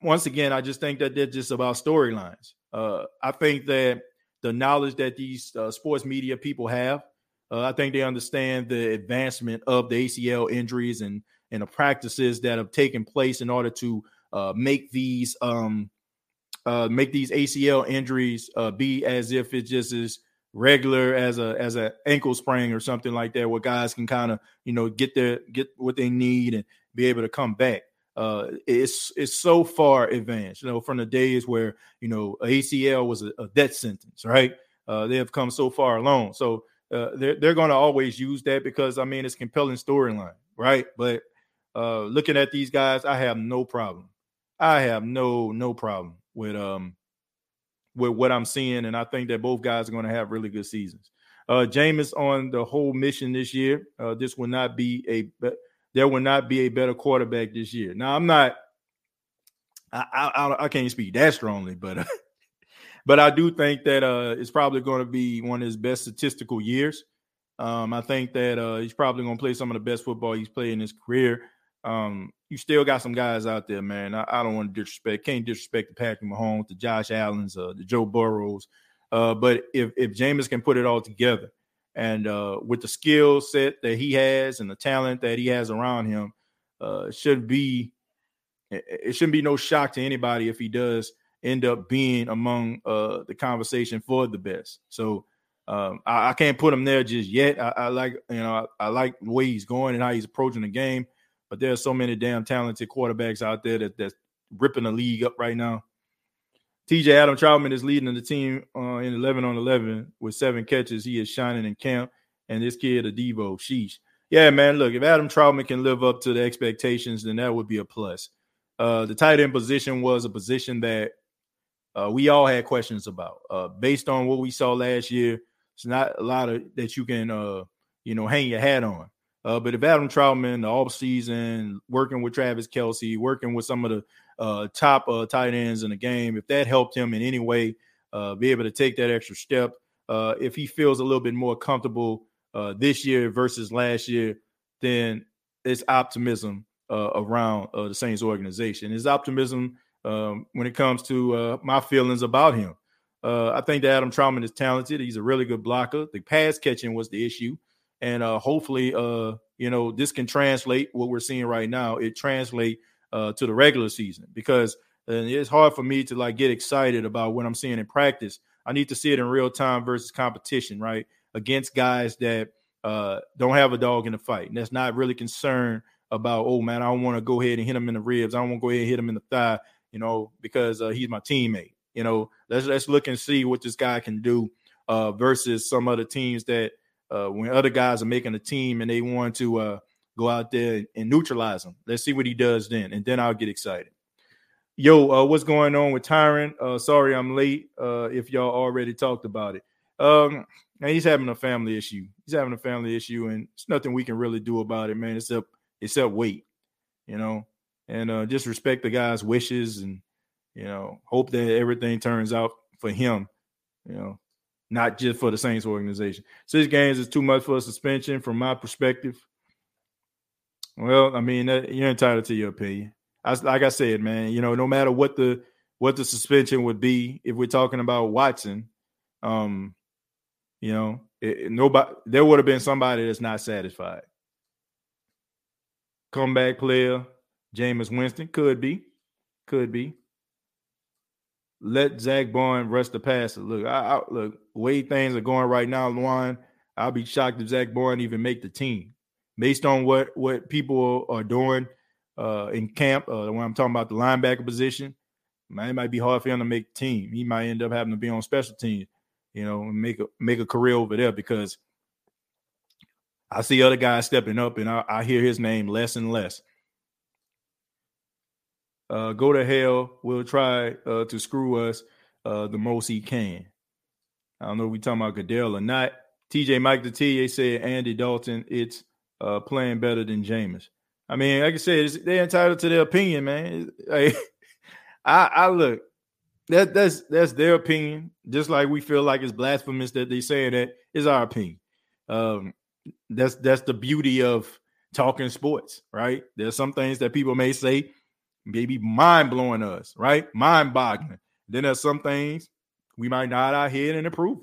once again, I just think that they're just about storylines. Uh, I think that the knowledge that these uh, sports media people have, uh, I think they understand the advancement of the ACL injuries and and the practices that have taken place in order to uh, make these um, uh, make these ACL injuries uh, be as if it just is regular as a as a ankle sprain or something like that, where guys can kind of you know get their get what they need and be able to come back. Uh, it's it's so far advanced, you know, from the days where you know ACL was a, a death sentence, right? Uh, they have come so far along, so uh, they're they're going to always use that because I mean it's compelling storyline, right? But uh, looking at these guys, I have no problem. I have no no problem with um with what I'm seeing, and I think that both guys are going to have really good seasons. Uh, Jameis on the whole mission this year. Uh, this will not be a there will not be a better quarterback this year. Now I'm not. I I, I can't speak that strongly, but but I do think that uh, it's probably going to be one of his best statistical years. Um, I think that uh, he's probably going to play some of the best football he's played in his career. Um, you still got some guys out there, man. I, I don't want to disrespect, can't disrespect the Patrick Mahomes, the Josh Allen's, uh, the Joe Burrows. Uh, but if if Jameis can put it all together, and uh, with the skill set that he has and the talent that he has around him, uh, should be it shouldn't be no shock to anybody if he does end up being among uh, the conversation for the best. So um, I, I, can't put him there just yet. I, I like you know I, I, like the way he's going and how he's approaching the game. But there are so many damn talented quarterbacks out there that that's ripping the league up right now. TJ Adam Trautman is leading the team uh, in 11 on 11 with seven catches. He is shining in camp. And this kid, Adebo, sheesh. Yeah, man, look, if Adam Trautman can live up to the expectations, then that would be a plus. Uh, the tight end position was a position that uh, we all had questions about. Uh, based on what we saw last year, it's not a lot of that you can, uh, you know, hang your hat on. Uh, but if Adam Trautman, the off season, working with Travis Kelce, working with some of the uh, top uh, tight ends in the game, if that helped him in any way, uh, be able to take that extra step, uh, if he feels a little bit more comfortable uh, this year versus last year, then it's optimism around the Saints organization. It's optimism um, when it comes to my feelings about him. I think that Adam Trautman is talented. He's a really good blocker. The pass catching was the issue, and uh, hopefully, uh, you know, this can translate what we're seeing right now. It translate uh, to the regular season because it's hard for me to like get excited about what I'm seeing in practice. I need to see it in real time versus competition, right? Against guys that uh, don't have a dog in the fight, and that's not really concerned about. Oh man, I don't want to go ahead and hit him in the ribs. I don't want to go ahead and hit him in the thigh, you know, because uh, he's my teammate. You know, let's let's look and see what this guy can do uh, versus some other teams that uh, when other guys are making a team and they want to uh, go out there and neutralize him. Let's see what he does then, and then I'll get excited. Yo, uh, what's going on with Tyrann? Uh, sorry, I'm late. Uh, if y'all already talked about it, um, man, he's having a family issue. He's having a family issue, and it's nothing we can really do about it, man. Except except wait, you know, and uh, just respect the guy's wishes and you know, hope that everything turns out for him, you know, not just for the Saints organization. Six games is too much for a suspension from my perspective. Well, I mean, you're entitled to your opinion. I, like I said, man, you know, no matter what the what the suspension would be, if we're talking about Watson, um, you know, it, nobody there would have been somebody that's not satisfied. Comeback player, Jameis Winston could be, could be let Zach Baun rush the passer. Look, I, I, look, way things are going right now, Luan. I'll be shocked if Zach Baun even make the team, based on what what people are doing uh, in camp. Uh, when I'm talking about the linebacker position, man, it might be hard for him to make the team. He might end up having to be on special teams, you know, and make a make a career over there because I see other guys stepping up, and I, I hear his name less and less uh, go to hell. We'll try uh, to screw us uh, the most he can. I don't know if we talking about Goodell or not. TJ Mike the T, they said Andy Dalton, it's uh, playing better than Jameis. I mean, like I said, they're entitled to their opinion, man. I, I look that that's that's their opinion. Just like we feel like it's blasphemous that they say that is our opinion. Um, that's that's the beauty of talking sports, right? There's some things that people may say maybe mind blowing us, right? Mind boggling. Then there's some things we might nod our head and approve.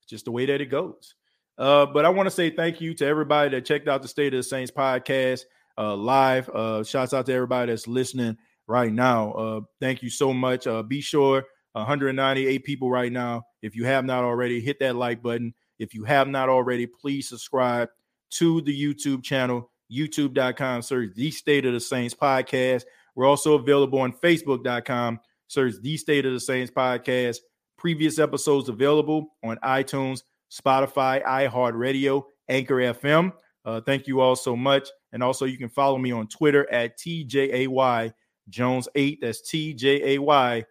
It's just the way that it goes. Uh, but I want to say thank you to everybody that checked out the State of the Saints podcast uh, live. Uh, shouts out to everybody that's listening right now. Uh, thank you so much. Uh, be sure 198 people right now. If you have not already, hit that like button. If you have not already, please subscribe to the YouTube channel, youtube.com, search the State of the Saints podcast. We're also available on Facebook.com. Search the State of the Saints podcast. Previous episodes available on iTunes, Spotify, iHeartRadio, Anchor FM. Uh, thank you all so much. And also, you can follow me on Twitter at TJAY Jones8. That's TJAY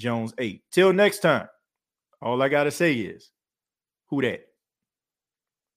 Jones8. Till next time, all I got to say is, who that?